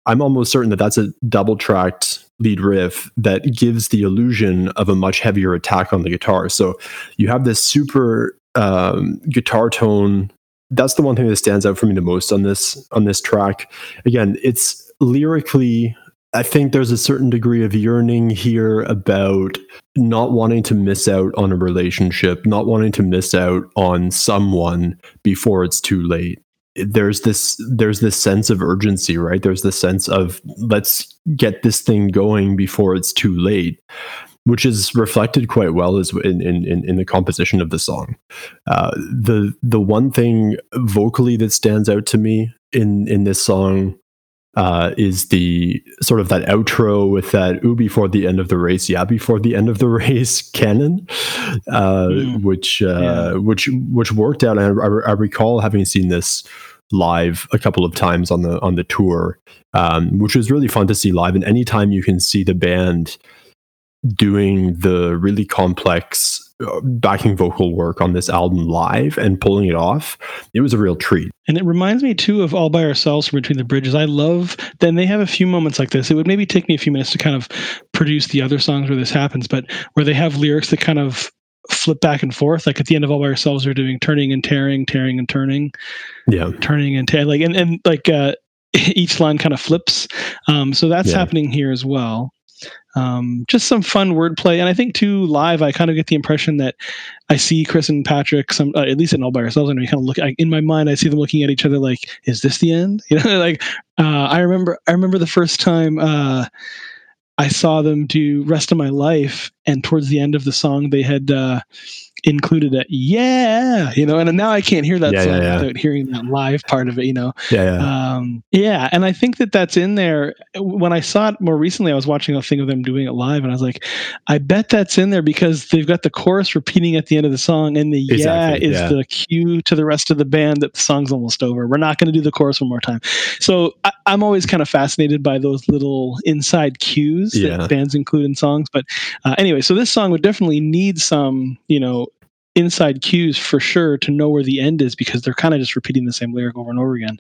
I'm almost certain that that's a double tracked lead riff that gives the illusion of a much heavier attack on the guitar. So you have this super um, guitar tone. That's the one thing that stands out for me the most on this on this track. Again, it's lyrically. I think there's a certain degree of yearning here about not wanting to miss out on a relationship, not wanting to miss out on someone before it's too late there's this there's this sense of urgency right? There's this sense of let's get this thing going before it's too late which is reflected quite well as in in, in the composition of the song. Uh, the the one thing vocally that stands out to me in in this song uh, is the sort of that outro with that ooh before the end of the race yeah before the end of the race canon uh, mm. which uh, yeah. which which worked out and I, I, recall having seen this live a couple of times on the on the tour um, which was really fun to see live and anytime you can see the band doing the really complex backing vocal work on this album live and pulling it off it was a real treat. And it reminds me too of all by ourselves from between the bridges. I love then they have a few moments like this. It would maybe take me a few minutes to kind of produce the other songs where this happens but where they have lyrics that kind of flip back and forth. Like at the end of all by ourselves they're doing turning and tearing tearing and turning. Yeah. Turning and tearing. Like and, and like uh each line kind of flips. Um so that's Yeah. happening here as well um, just some fun wordplay, and I think too live. I kind of get the impression that I see Chris and Patrick, some uh, at least in all by ourselves, and we kind of look. I, in my mind, I see them looking at each other like, "Is this the end?" You know, like uh, I remember. I remember the first time uh, I saw them do "Rest of My Life," and towards the end of the song, they had uh, included a "Yeah," you know, and now I can't hear that Yeah, song yeah, without hearing that live part of it. You know, yeah, yeah. um, yeah, and I think that that's in there. When I saw it more recently, I was watching a thing of them doing it live, and I was like, I bet that's in there because they've got the chorus repeating at the end of the song, and the Exactly, yeah is the cue to the rest of the band that the song's almost over. We're not going to do the chorus one more time. So I, I'm always kind of fascinated by those little inside cues that bands include in songs. But uh, anyway, so this song would definitely need some, you know. Inside cues for sure to know where the end is because they're kind of just repeating the same lyric over and over again.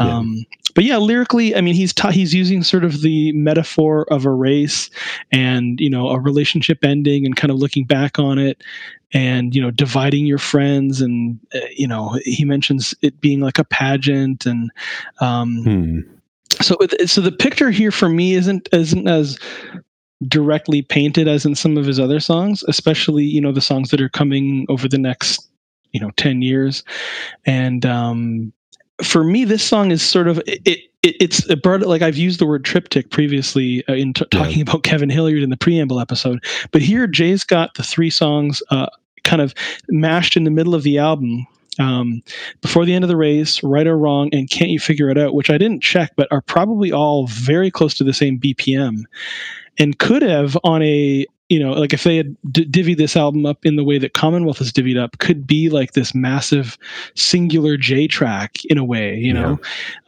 Yeah. Um, but yeah, lyrically, I mean, he's ta- he's using sort of the metaphor of a race and you know a relationship ending and kind of looking back on it and you know dividing your friends and uh, you know he mentions it being like a pageant and um, Hmm. so so the picture here for me isn't isn't as directly painted as in some of his other songs especially you know the songs that are coming over the next you know 10 years and um for me this song is sort of it, it it's it brought like I've used the word triptych previously uh, in t- Yeah. talking about Kevin Hilliard in the preamble episode, but here Jay's got the three songs uh, kind of mashed in the middle of the album um, before the end of the race, right or wrong, and can't you figure it out? Which I didn't check, but are probably all very close to the same BPM, and could have on a you know like if they had d- divvied this album up in the way that Commonwealth is divvied up, could be like this massive singular J track in a way, you know.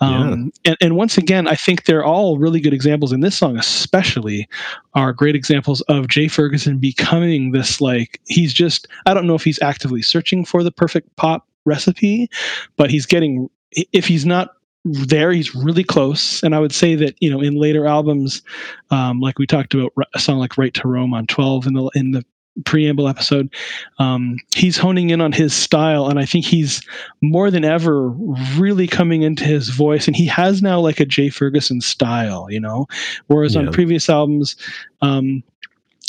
Yeah. Um, and, and once again, I think they're all really good examples, in this song especially are great examples of Jay Ferguson becoming this like he's just I don't know if he's actively searching for the perfect pop recipe, but he's getting if he's not there he's really close. And i would say that you know in later albums um, like we talked about a song like right to roam on 12 in the in the preamble episode um, he's honing in on his style. And i think he's more than ever really coming into his voice. And he has now like a jay ferguson style you know whereas Yeah. on previous albums um,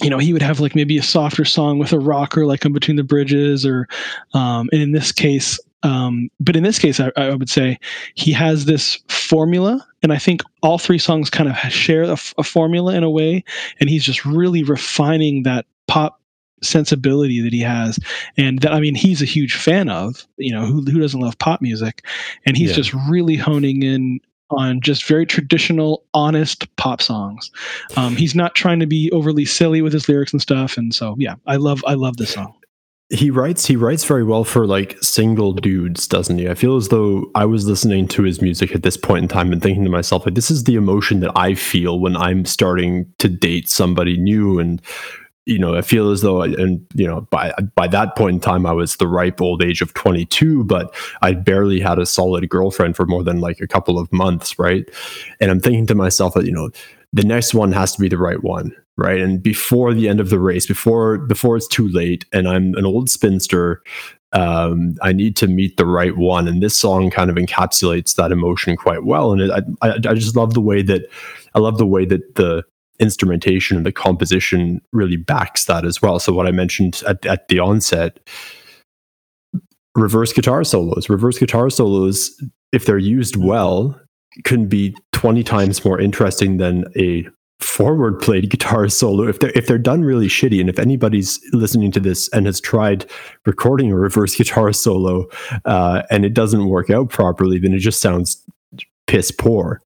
you know, he would have like maybe a softer song with a rocker like in between the bridges, or um, and in this case, um, but in this case, I, I would say he has this formula, and I think all three songs kind of share a, f- a formula in a way, and he's just really refining that pop sensibility that he has and that i mean he's a huge fan of you know who, who doesn't love pop music? And he's Yeah. just really honing in on just very traditional honest pop songs. Um, he's not trying to be overly silly with his lyrics and stuff and so yeah i love i love this song he writes he writes very well for like single dudes doesn't he? I feel as though i was listening to his music at this point in time and thinking to myself like this is the emotion that i feel when i'm starting to date somebody new. And you know i feel as though I, and you know by by that point in time i was the ripe old age of 22 but i barely had a solid girlfriend for more than like a couple of months right? And i'm thinking to myself that you know the next one has to be the right one right? And before the end of the race before before it's too late and i'm an old spinster um, i need to meet the right one. And this song kind of encapsulates that emotion quite well. And it, I, I i just love the way that i love the way that the instrumentation and the composition really backs that as well. So what i mentioned at, at the onset reverse guitar solos. Reverse guitar solos if they're used well can be 20 times more interesting than a forward played guitar solo if they're if they're done really shitty and if anybody's listening to this and has tried recording a reverse guitar solo uh, and it doesn't work out properly then it just sounds piss poor.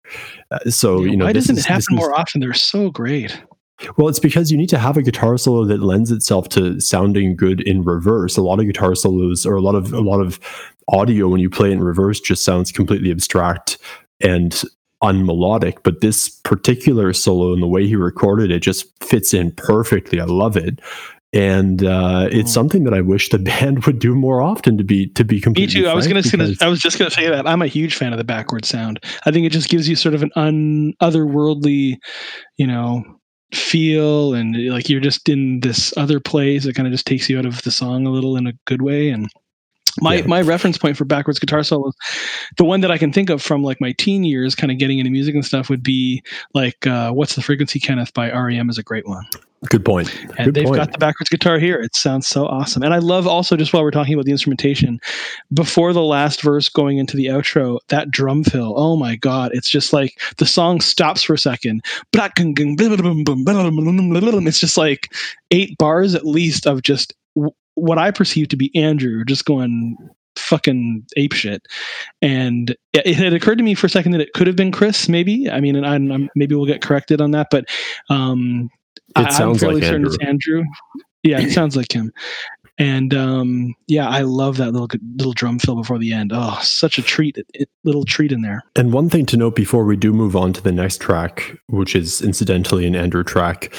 Uh, so you know why doesn't is- it happen is- more often? They're so great. Well, it's because you need to have a guitar solo that lends itself to sounding good in reverse. A lot of guitar solos or a lot of a lot of audio when you play it in reverse just sounds completely abstract and unmelodic. But this particular solo and the way he recorded it just fits in perfectly. I love it. And uh, it's Mm. something that I wish the band would do more often. To be to be Me completely, too. I was gonna, gonna I was just gonna say that I'm a huge fan of the backward sound. I think it just gives you sort of an un otherworldly, you know, feel, and like you're just in this other place. It kind of just takes you out of the song a little in a good way. And my Yeah. my reference point for backwards guitar solos, the one that I can think of from like my teen years, kind of getting into music and stuff, would be like uh, "What's the Frequency, Kenneth" by REM is a great one. good point. And Good they've point. got the backwards guitar here. It sounds so awesome. And I love also just while we're talking about the instrumentation, before the last verse going into the outro, that drum fill. Oh my god, it's just like the song stops for a second. It's just like eight bars at least of just what I perceive to be Andrew just going fucking ape shit. And it, had occurred to me for a second that it could have been Chris, maybe. I mean, and I'm, I'm, maybe we'll get corrected on that, but um, It I- sounds I'm fairly like certain it's Andrew. Yeah, it sounds like him. And um, yeah, I love that little little drum fill before the end. Oh, such a treat! It, it- little treat in there. And one thing to note before we do move on to the next track, which is incidentally an Andrew track,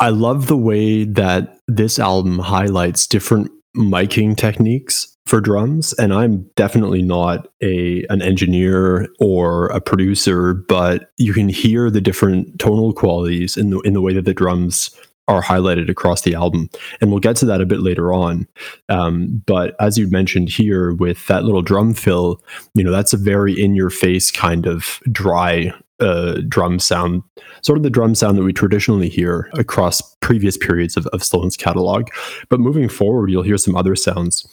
I love the way that this album highlights different miking techniques for drums. And I'm definitely not a an engineer or a producer, but you can hear the different tonal qualities in the in the way that the drums are highlighted across the album. And we'll get to that a bit later on. Um, but as you mentioned here with that little drum fill, you know that's a very in your face kind of dry uh, drum sound sort of the drum sound that we traditionally hear across previous periods of, of Sloan's catalog. But moving forward you'll hear some other sounds.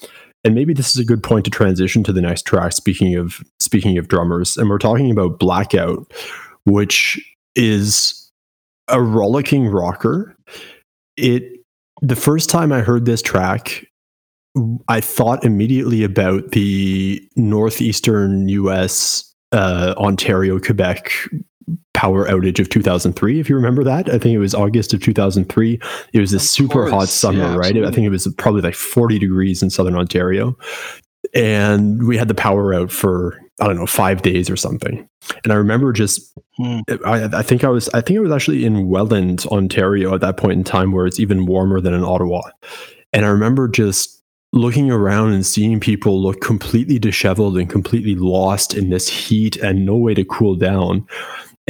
And maybe this is a good point to transition to the next track speaking of speaking of drummers. And we're talking about blackout which is a rollicking rocker. It the first time I heard this track, I thought immediately about the northeastern U.S. Uh, Ontario Quebec power outage of 2003 if you remember that. I think it was august of 2003 it was a super hot summer yeah, right? I think it was probably like 40 degrees in southern ontario. And we had the power out for i don't know five days or something. And i remember just hmm. I, I, think i was i think i was actually in welland ontario at that point in time where it's even warmer than in ottawa. And i remember just looking around and seeing people look completely disheveled and completely lost in this heat and no way to cool down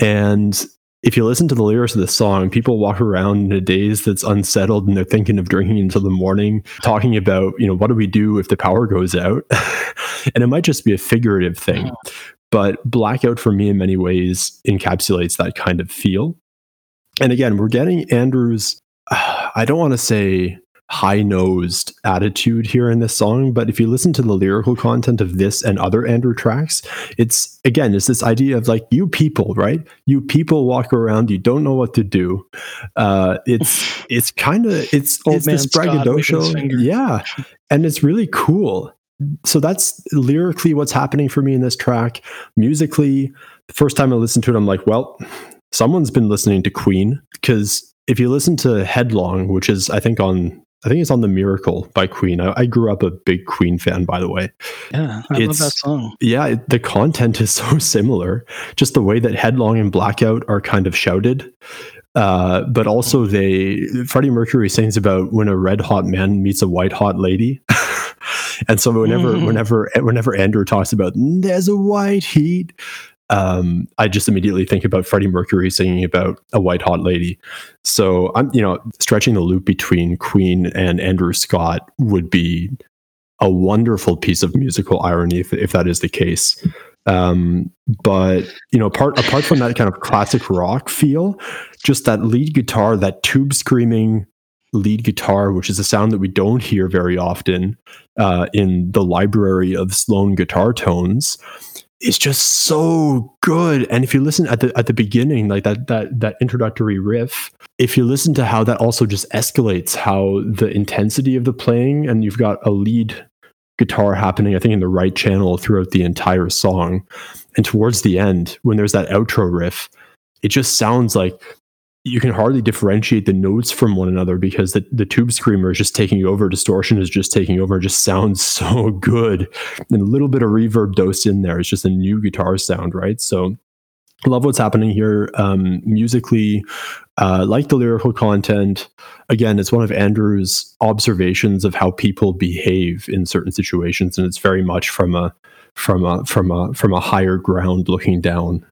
and if you listen to the lyrics of the song, people walk around in a daze that's unsettled and they're thinking of drinking until the morning, talking about, you know, what do we do if the power goes out? and it might just be a figurative thing. But blackout for me in many ways encapsulates that kind of feel. And again, we're getting Andrew's, uh, I don't want to say high nosed attitude here in this song. But if you listen to the lyrical content of this and other Andrew tracks, it's again, it's this idea of like you people, right? You people walk around, you don't know what to do. Uh, it's it's kind of it's Old it's this braggadocio, yeah, and it's really cool. So that's lyrically what's happening for me in this track. Musically, the first time I listened to it, I'm like, well, someone's been listening to Queen because if you listen to Headlong, which is I think on I think it's on the Miracle by Queen. I, I, grew up a big Queen fan, by the way. Yeah, I it's, love that song. Yeah, it, the content is so similar. Just the way that Headlong and Blackout are kind of shouted. Uh, but also they Freddie Mercury sings about when a red hot man meets a white hot lady. and so whenever mm. whenever whenever Andrew talks about there's a white heat, um, I just immediately think about Freddie Mercury singing about a white hot lady. So I'm, you know, stretching the loop between Queen and Andrew Scott would be a wonderful piece of musical irony if, if that is the case. Um, but you know, apart apart from that kind of classic rock feel, just that lead guitar, that tube screaming lead guitar, which is a sound that we don't hear very often uh, in the library of Sloan guitar tones is just so good. And if you listen at the at the beginning, like that that that introductory riff, if you listen to how that also just escalates how the intensity of the playing, and you've got a lead guitar happening, I think, in the right channel throughout the entire song. And towards the end, when there's that outro riff, it just sounds like you can hardly differentiate the notes from one another because the, the tube screamer is just taking over distortion is just taking over it just sounds so good. And a little bit of reverb dosed in there it's just a new guitar sound right? So love what's happening here um, musically uh, like the lyrical content. Again it's one of andrew's observations of how people behave in certain situations and it's very much from a from a from a from a higher ground looking down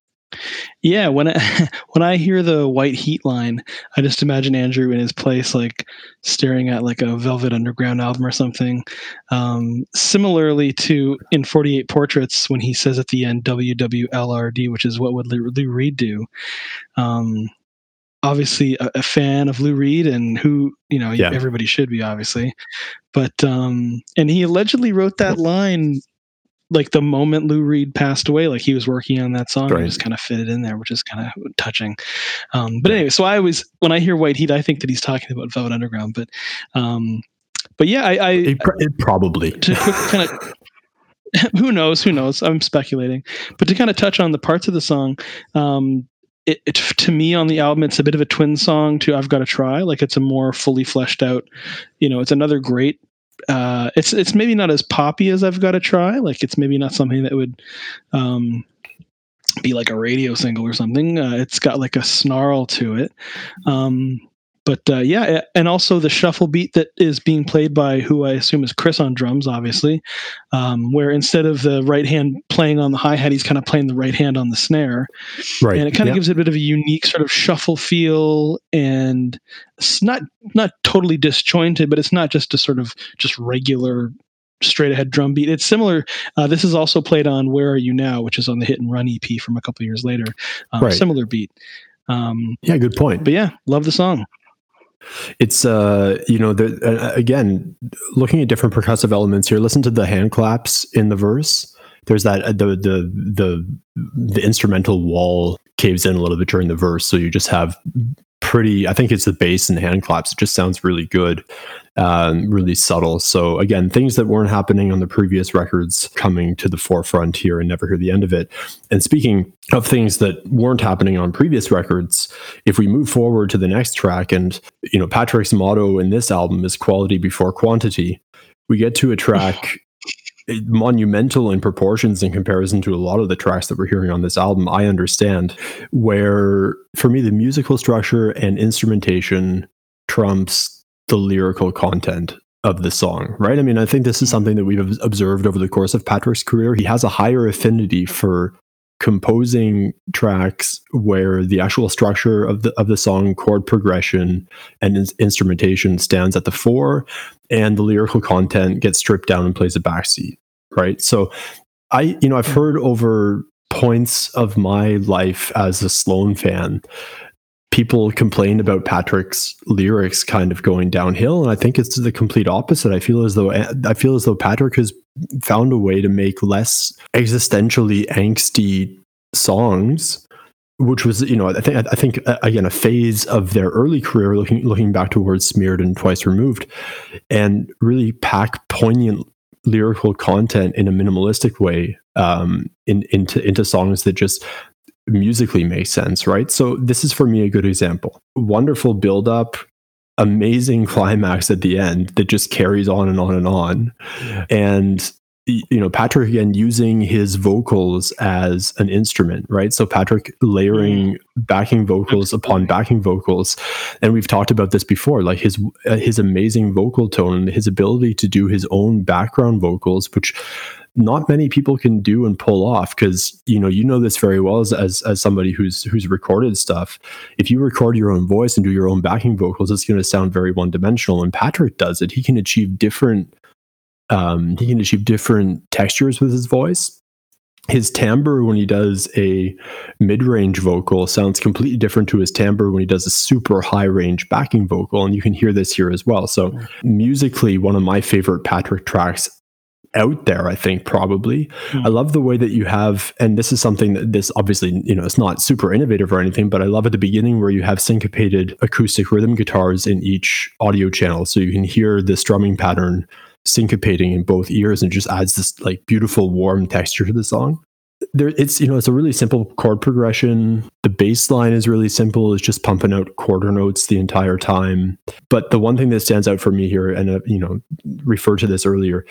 yeah, when I, when I hear the white heat line, I just imagine Andrew in his place, like staring at like a Velvet Underground album or something. Um, similarly to in Forty Eight Portraits, when he says at the end WWLRD, which is what would Lou, Reed do. Um, obviously, a, a, fan of Lou Reed, and who you know yeah. everybody should be, obviously. But um, and he allegedly wrote that line like the moment Lou Reed passed away, like he was working on that song, right. and just kind of fitted in there, which is kind of touching. Um, but anyway, so I always when I hear White Heat, I think that he's talking about Velvet Underground, but um, but yeah, I, I it, it probably to kind of. who knows? Who knows? I'm speculating, but to kind of touch on the parts of the song, um, it, it, to me on the album it's a bit of a twin song to i've got to try like it's a more fully fleshed out you know it's another great uh, it's it's maybe not as poppy as I've got to try. Like it's maybe not something that would um, be like a radio single or something. Uh, it's got like a snarl to it. Um, but uh, yeah, and also the shuffle beat that is being played by who I assume is Chris on drums, obviously, um, where instead of the right hand playing on the hi hat, he's kind of playing the right hand on the snare, right? And it kind of yep. gives it a bit of a unique sort of shuffle feel, and it's not not totally disjointed, but it's not just a sort of just regular straight ahead drum beat. It's similar. Uh, this is also played on "Where Are You Now," which is on the Hit and Run EP from a couple years later. Um, right. Similar beat. Um, yeah, good point. But yeah, love the song. It's uh, you know, the, uh, again, looking at different percussive elements here. Listen to the hand claps in the verse. There's that uh, the the the the instrumental wall caves in a little bit during the verse, so you just have pretty. I think it's the bass and hand claps. It just sounds really good, um, really subtle. So again, things that weren't happening on the previous records coming to the forefront here, and never hear the end of it. And speaking of things that weren't happening on previous records, if we move forward to the next track, and you know Patrick's motto in this album is quality before quantity. We get to a track monumental in proportions in comparison to a lot of the tracks that we're hearing on this album i understand where for me the musical structure and instrumentation trumps the lyrical content of the song right? I mean i think this is mm-hmm. something that we've observed over the course of patrick's career. He has a higher affinity for composing tracks where the actual structure of the of the song chord progression and in- instrumentation stands at the fore and the lyrical content gets stripped down and plays a backseat right? So i you know i've heard over points of my life as a sloan fan people complain about Patrick's lyrics kind of going downhill, and I think it's the complete opposite. I feel as though I feel as though Patrick has found a way to make less existentially angsty songs which was you know i think i think uh, again a phase of their early career looking looking back towards smeared and twice removed and really pack poignant lyrical content in a minimalistic way um, in, into into songs that just musically make sense, right? So this is for me a good example. Wonderful build up, amazing climax at the end that just carries on and on and on. And you know patrick again using his vocals as an instrument right so patrick layering mm-hmm. backing vocals upon backing vocals and we've talked about this before like his uh, his amazing vocal tone his ability to do his own background vocals which not many people can do and pull off because you know you know this very well as, as as somebody who's who's recorded stuff. If you record your own voice and do your own backing vocals it's going to sound very one dimensional and patrick does it. He can achieve different um he can achieve different textures with his voice. His timbre when he does a mid-range vocal sounds completely different to his timbre when he does a super high range backing vocal and you can hear this here as well. So musically one of my favorite patrick tracks out there i think probably. Mm. i love the way that you have and this is something that this obviously you know it's not super innovative or anything but i love at the beginning where you have syncopated acoustic rhythm guitars in each audio channel. So you can hear this strumming pattern syncopating in both ears and just adds this like beautiful warm texture to the song. There it's you know it's a really simple chord progression. The bass line is really simple. It's just pumping out quarter notes the entire time. But the one thing that stands out for me here and uh, you know referred to this earlier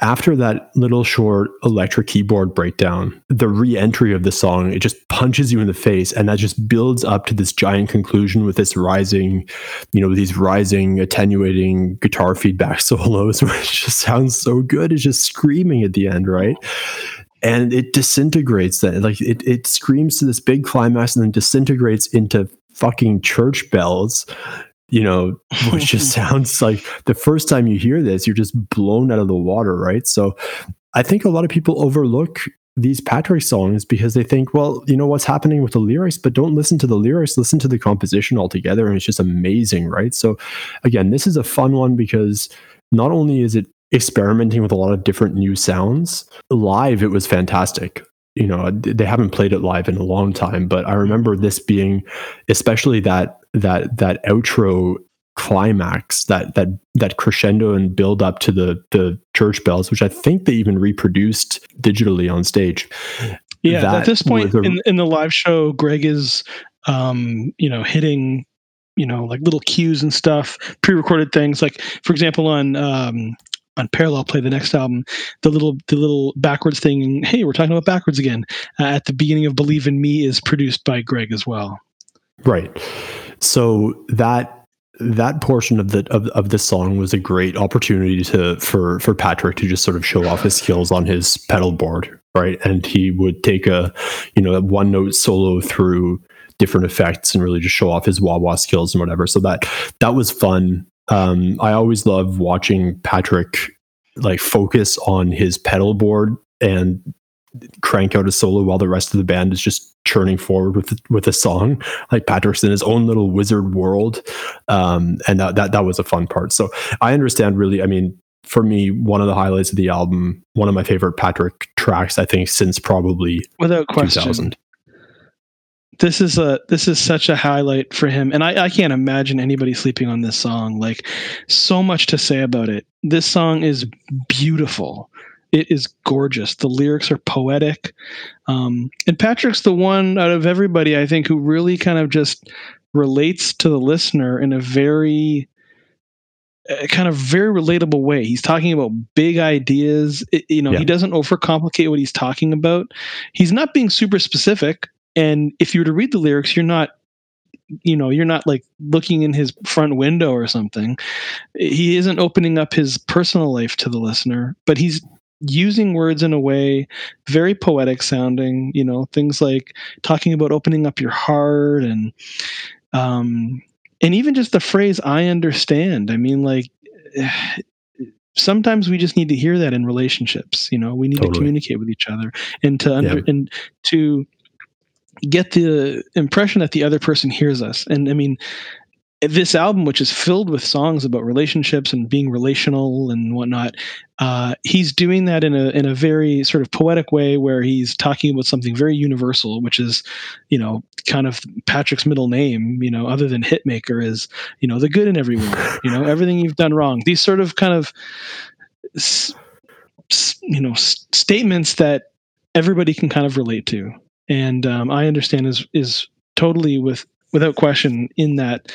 after that little short electric keyboard breakdown, the re-entry of the song, it just punches you in the face. And that just builds up to this giant conclusion with this rising, you know, these rising, attenuating guitar feedback solos, which just sounds so good. It's just screaming at the end, right? And it disintegrates then. Like it, it screams to this big climax and then disintegrates into fucking church bells you know, which just sounds like the first time you hear this, you're just blown out of the water, right? So I think a lot of people overlook these Patrick songs because they think, well, you know what's happening with the lyrics, but don't listen to the lyrics, listen to the composition altogether. And it's just amazing, right? So again, this is a fun one because not only is it experimenting with a lot of different new sounds, live, it was fantastic you know they haven't played it live in a long time but i remember this being especially that that that outro climax that that that crescendo and build up to the the church bells which i think they even reproduced digitally on stage. Yeah that at this point a, in, in the live show greg is um you know hitting you know like little cues and stuff pre-recorded things like for example on um on parallel play the next album the little the little backwards thing hey we're talking about backwards again uh, at the beginning of believe in me is produced by greg as well right so that that portion of the of, of the song was a great opportunity to for for Patrick to just sort of show off his skills on his pedal board, right? And he would take a you know one note solo through different effects and really just show off his wah wah skills and whatever. So that that was fun. Um, I always love watching Patrick like focus on his pedal board and crank out a solo while the rest of the band is just churning forward with with a song. Like Patrick's in his own little wizard world. Um, and that, that that was a fun part. So I understand really I mean for me one of the highlights of the album one of my favorite Patrick tracks I think since probably without question. 2000 this is a this is such a highlight for him, and I, I can't imagine anybody sleeping on this song. Like, so much to say about it. This song is beautiful. It is gorgeous. The lyrics are poetic, um, and Patrick's the one out of everybody I think who really kind of just relates to the listener in a very a kind of very relatable way. He's talking about big ideas. It, you know, Yeah. he doesn't overcomplicate what he's talking about. He's not being super specific. And if you were to read the lyrics, you're not, you know, you're not like looking in his front window or something. He isn't opening up his personal life to the listener, but he's using words in a way very poetic sounding, you know, things like talking about opening up your heart and um and even just the phrase i understand i mean like sometimes we just need to hear that in relationships you know we need to communicate with each other and to under Yeah. and to get the impression that the other person hears us. And i mean this album which is filled with songs about relationships and being relational and whatnot uh, he's doing that in a in a very sort of poetic way where he's talking about something very universal which is you know kind of patrick's middle name you know other than hitmaker is you know the good in everyone you know everything you've done wrong. These sort of kind of you know statements that everybody can kind of relate to and um, i understand is is totally with without question in that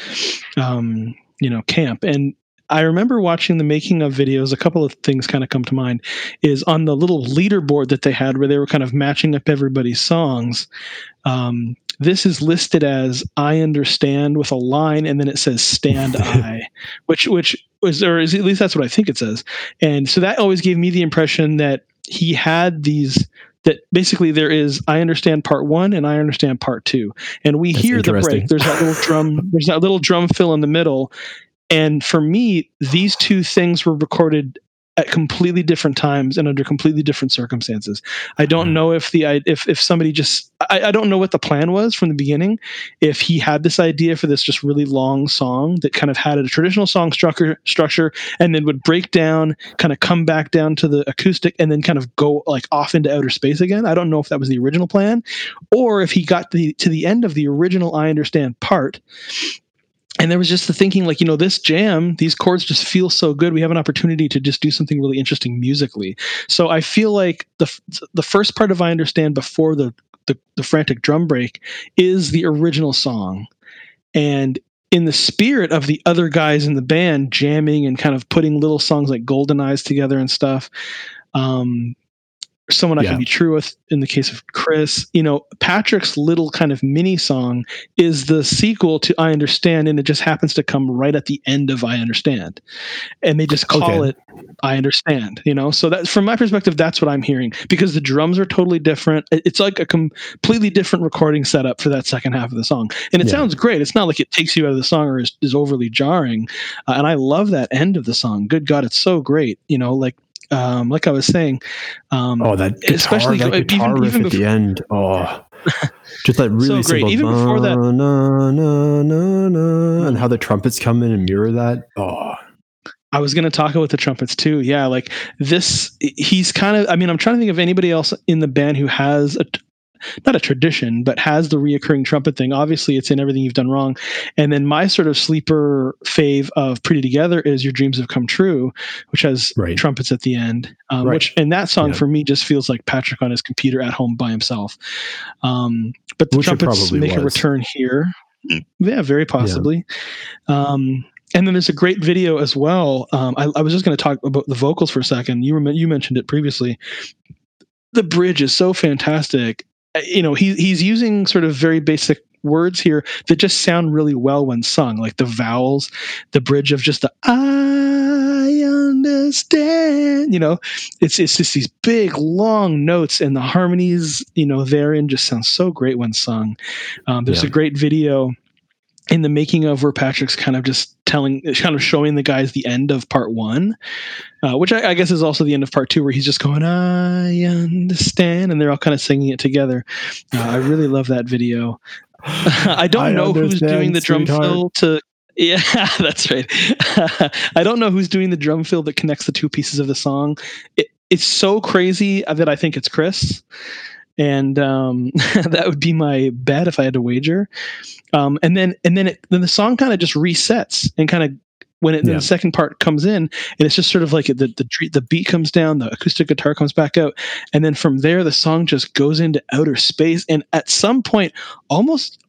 um, you know camp and I remember watching the making of videos. A couple of things kind of come to mind. Is on the little leaderboard that they had, where they were kind of matching up everybody's songs. Um, this is listed as "I understand" with a line, and then it says "Stand I," which which was, or is, at least that's what I think it says. And so that always gave me the impression that he had these. That basically there is I understand part one and I understand part two, and we That's hear the break. There's that little drum. There's that little drum fill in the middle, and for me, these two things were recorded at completely different times and under completely different circumstances. I don't Hmm. know if the if if somebody just I, I don't know what the plan was from the beginning. If he had this idea for this just really long song that kind of had a traditional song structure structure and then would break down, kind of come back down to the acoustic and then kind of go like off into outer space again. I don't know if that was the original plan or if he got the to the end of the original I understand part and there was just the thinking like you know this jam these chords just feel so good. We have an opportunity to just do something really interesting musically. So i feel like the the first part of i understand before the the, the frantic drum break is the original song. And in the spirit of the other guys in the band jamming and kind of putting little songs like golden eyes together and stuff um someone i Yeah. can be true with in the case of chris you know patrick's little kind of mini song is the sequel to I Understand, and it just happens to come right at the end of I Understand, and they just call Okay. it I Understand. You know, so that from my perspective, that's what I'm hearing because the drums are totally different. It's like a completely different recording setup for that second half of the song, and it Yeah. sounds great. It's not like it takes you out of the song or is, is overly jarring, uh, and I love that end of the song. Good God, it's so great. You know, like. Um, like I was saying, um, Oh, that guitar, Especially that even- guitar riff even at the end. Oh, just that really So great. simple. Even before that- na, na, na, na, and how the trumpets come in and mirror that. Oh, I was going to talk about the trumpets too. Yeah, like this, he's kind of. I mean, I'm trying to think of anybody else in the band who has a, not a tradition, but has the reoccurring trumpet thing. Obviously, it's in everything you've done wrong. And then my sort of sleeper fave of Pretty Together is Your Dreams Have Come True, which has Right. trumpets at the end. Um, Right. Which and that song Yeah. for me just feels like Patrick on his computer at home by himself. Um, but the Which trumpets make a return here. Yeah, very possibly. Um, and then there's a great video as well. Um, I, I was just going to talk about the vocals for a second. You were you mentioned it previously. The bridge is so fantastic. Uh, You know, he he's using sort of very basic words here that just sound really well when sung, like the vowels, the bridge of just the I understand. You know, it's it's just these big long notes and the harmonies. You know, therein just sounds so great when sung. Um, there's Yeah. a great video in the making of where Patrick's kind of just telling, kind of showing the guys the end of part one, uh, which I, I guess is also the end of part two, where he's just going, "I understand," and they're all kind of singing it together. Uh, I really love that video. I don't I know who's doing the drum sweetheart. fill to. Yeah, that's right. I don't know who's doing the drum fill that connects the two pieces of the song. It, it's so crazy that I think it's Chris. and um, that would be my bet if I had to wager. Um, and then and then it, then the song kind of just resets and kind of when it, yeah. the second part comes in and it's just sort of like the, the the beat comes down the acoustic guitar comes back out and then from there the song just goes into outer space and at some point almost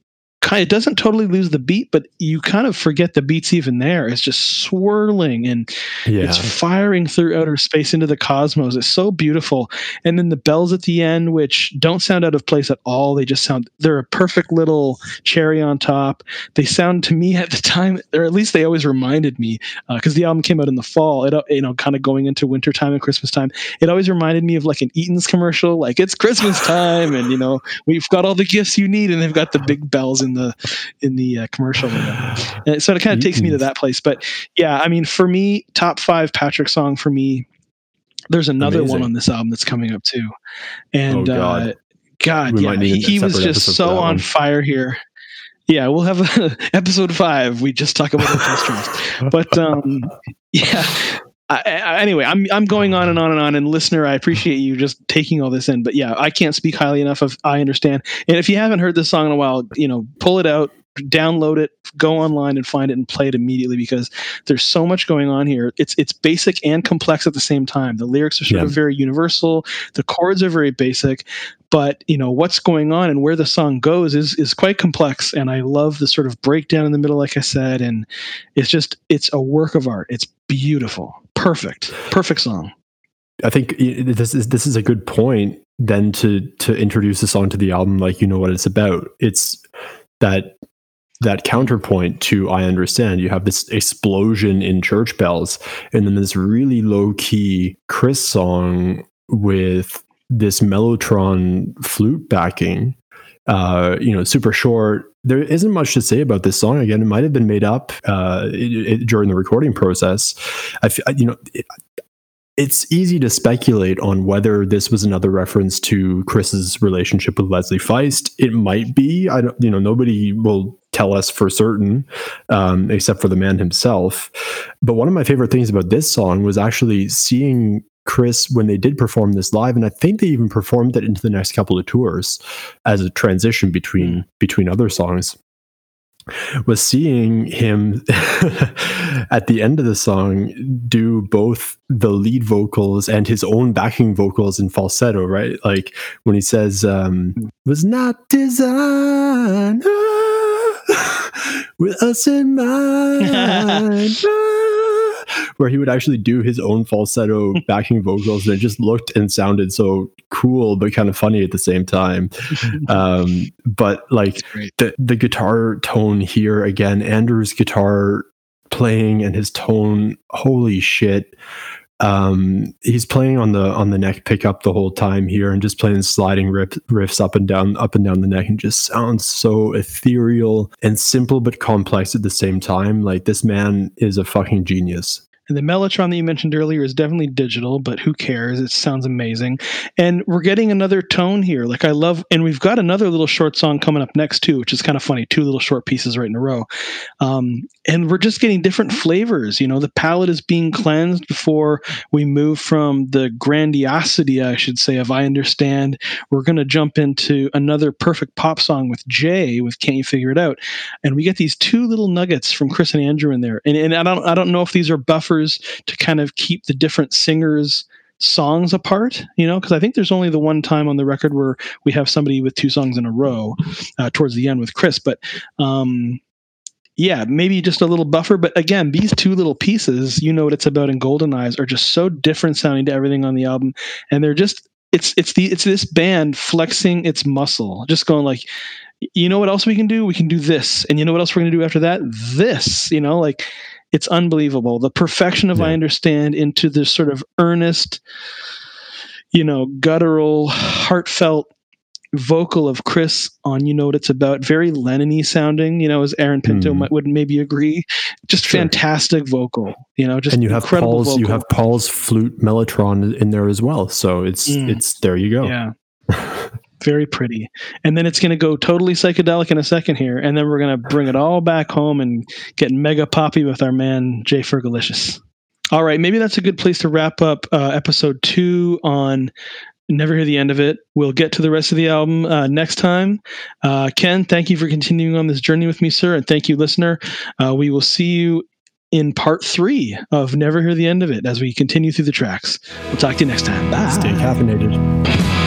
it doesn't totally lose the beat, but you kind of forget the beats even there. It's just swirling and yeah. it's firing through outer space into the cosmos. It's so beautiful. And then the bells at the end, which don't sound out of place at all. They just sound they're a perfect little cherry on top. They sound to me at the time, or at least they always reminded me, because uh, the album came out in the fall. It you know kind of going into winter time and Christmas time. It always reminded me of like an Eaton's commercial, like it's Christmas time, and you know we've got all the gifts you need, and they've got the big bells in the in the uh, commercial. And so it kind of takes me to that place. But yeah, I mean, for me, top five Patrick song for me. There's another Amazing. one on this album that's coming up too, and oh, God, uh, God yeah, he, he was just so on fire here. Yeah, we'll have a, episode five. We just talk about the orchestras, but um, yeah, I, I, anyway, I'm I'm going on and on and on. And listener, I appreciate you just taking all this in. But yeah, I can't speak highly enough of I understand. And if you haven't heard this song in a while, you know, pull it out, download it, go online and find it and play it immediately because there's so much going on here. It's it's basic and complex at the same time. The lyrics are sort yeah. of very universal. The chords are very basic, but you know what's going on and where the song goes is is quite complex. And I love the sort of breakdown in the middle, like I said, and it's just it's a work of art. It's beautiful, perfect, perfect song. I think this is this is a good point then to to introduce the song to the album like you know what it's about. It's that that counterpoint to I understand. You have this explosion in church bells, and then this really low key Chris song with this Mellotron flute backing. Uh, you know, super short. There isn't much to say about this song. Again, it might have been made up uh, it, it, during the recording process. I, you know, it, it's easy to speculate on whether this was another reference to Chris's relationship with Leslie Feist. It might be. I don't. You know, nobody will tell us for certain, um, except for the man himself. But one of my favorite things about this song was actually seeing Chris when they did perform this live, and I think they even performed it into the next couple of tours as a transition between between other songs was seeing him at the end of the song do both the lead vocals and his own backing vocals in falsetto, right? Like when he says, um, was not designed with us in mind where he would actually do his own falsetto backing vocals and it just looked and sounded so cool but kind of funny at the same time. Um, but like the, the guitar tone here again andrew's guitar playing and his tone holy shit. Um, he's playing on the on the neck pickup the whole time here and just playing sliding rip, riffs up and down up and down the neck and just sounds so ethereal and simple but complex at the same time. Like this man is a fucking genius and the Mellotron that you mentioned earlier is definitely digital, but who cares? It sounds amazing. And we're getting another tone here. Like I love, and we've got another little short song coming up next too, which is kind of funny. Two little short pieces right in a row. Um, and we're just getting different flavors. You know, the palette is being cleansed before we move from the grandiosity, I should say, of I Understand. We're going to jump into another perfect pop song with Jay with Can't You Figure It Out. And we get these two little nuggets from Chris and Andrew in there. And, and I don't I don't know if these are buffers to kind of keep the different singers songs apart you know because i think there's only the one time on the record where we have somebody with two songs in a row uh, towards the end with chris but um yeah, maybe just a little buffer. But again, these two little pieces, you know what it's about in Golden Eyes, are just so different sounding to everything on the album. And they're just it's it's the it's this band flexing its muscle, just going like, you know what else we can do? We can do this. And you know what else we're gonna do after that? This, you know, like it's unbelievable. The perfection of yeah. I understand into this sort of earnest, you know, guttural, heartfelt vocal of Chris on you know what it's about very Lennon sounding you know as Aaron Pinto mm. might would maybe agree just sure. fantastic vocal you know just and you have Paul's vocal. you have Paul's flute mellotron in there as well so it's mm. it's there you go yeah very pretty. And then it's going to go totally psychedelic in a second here, and then we're going to bring it all back home and get mega poppy with our man Jay Fergalicious. All right, maybe that's a good place to wrap up uh, episode two on never hear the end of it. We'll get to the rest of the album uh, next time. Uh, Ken, thank you for continuing on this journey with me, sir, and thank you, listener. Uh, we will see you in part three of Never Hear the End of It as we continue through the tracks. We'll talk to you next time. Bye. Stay caffeinated.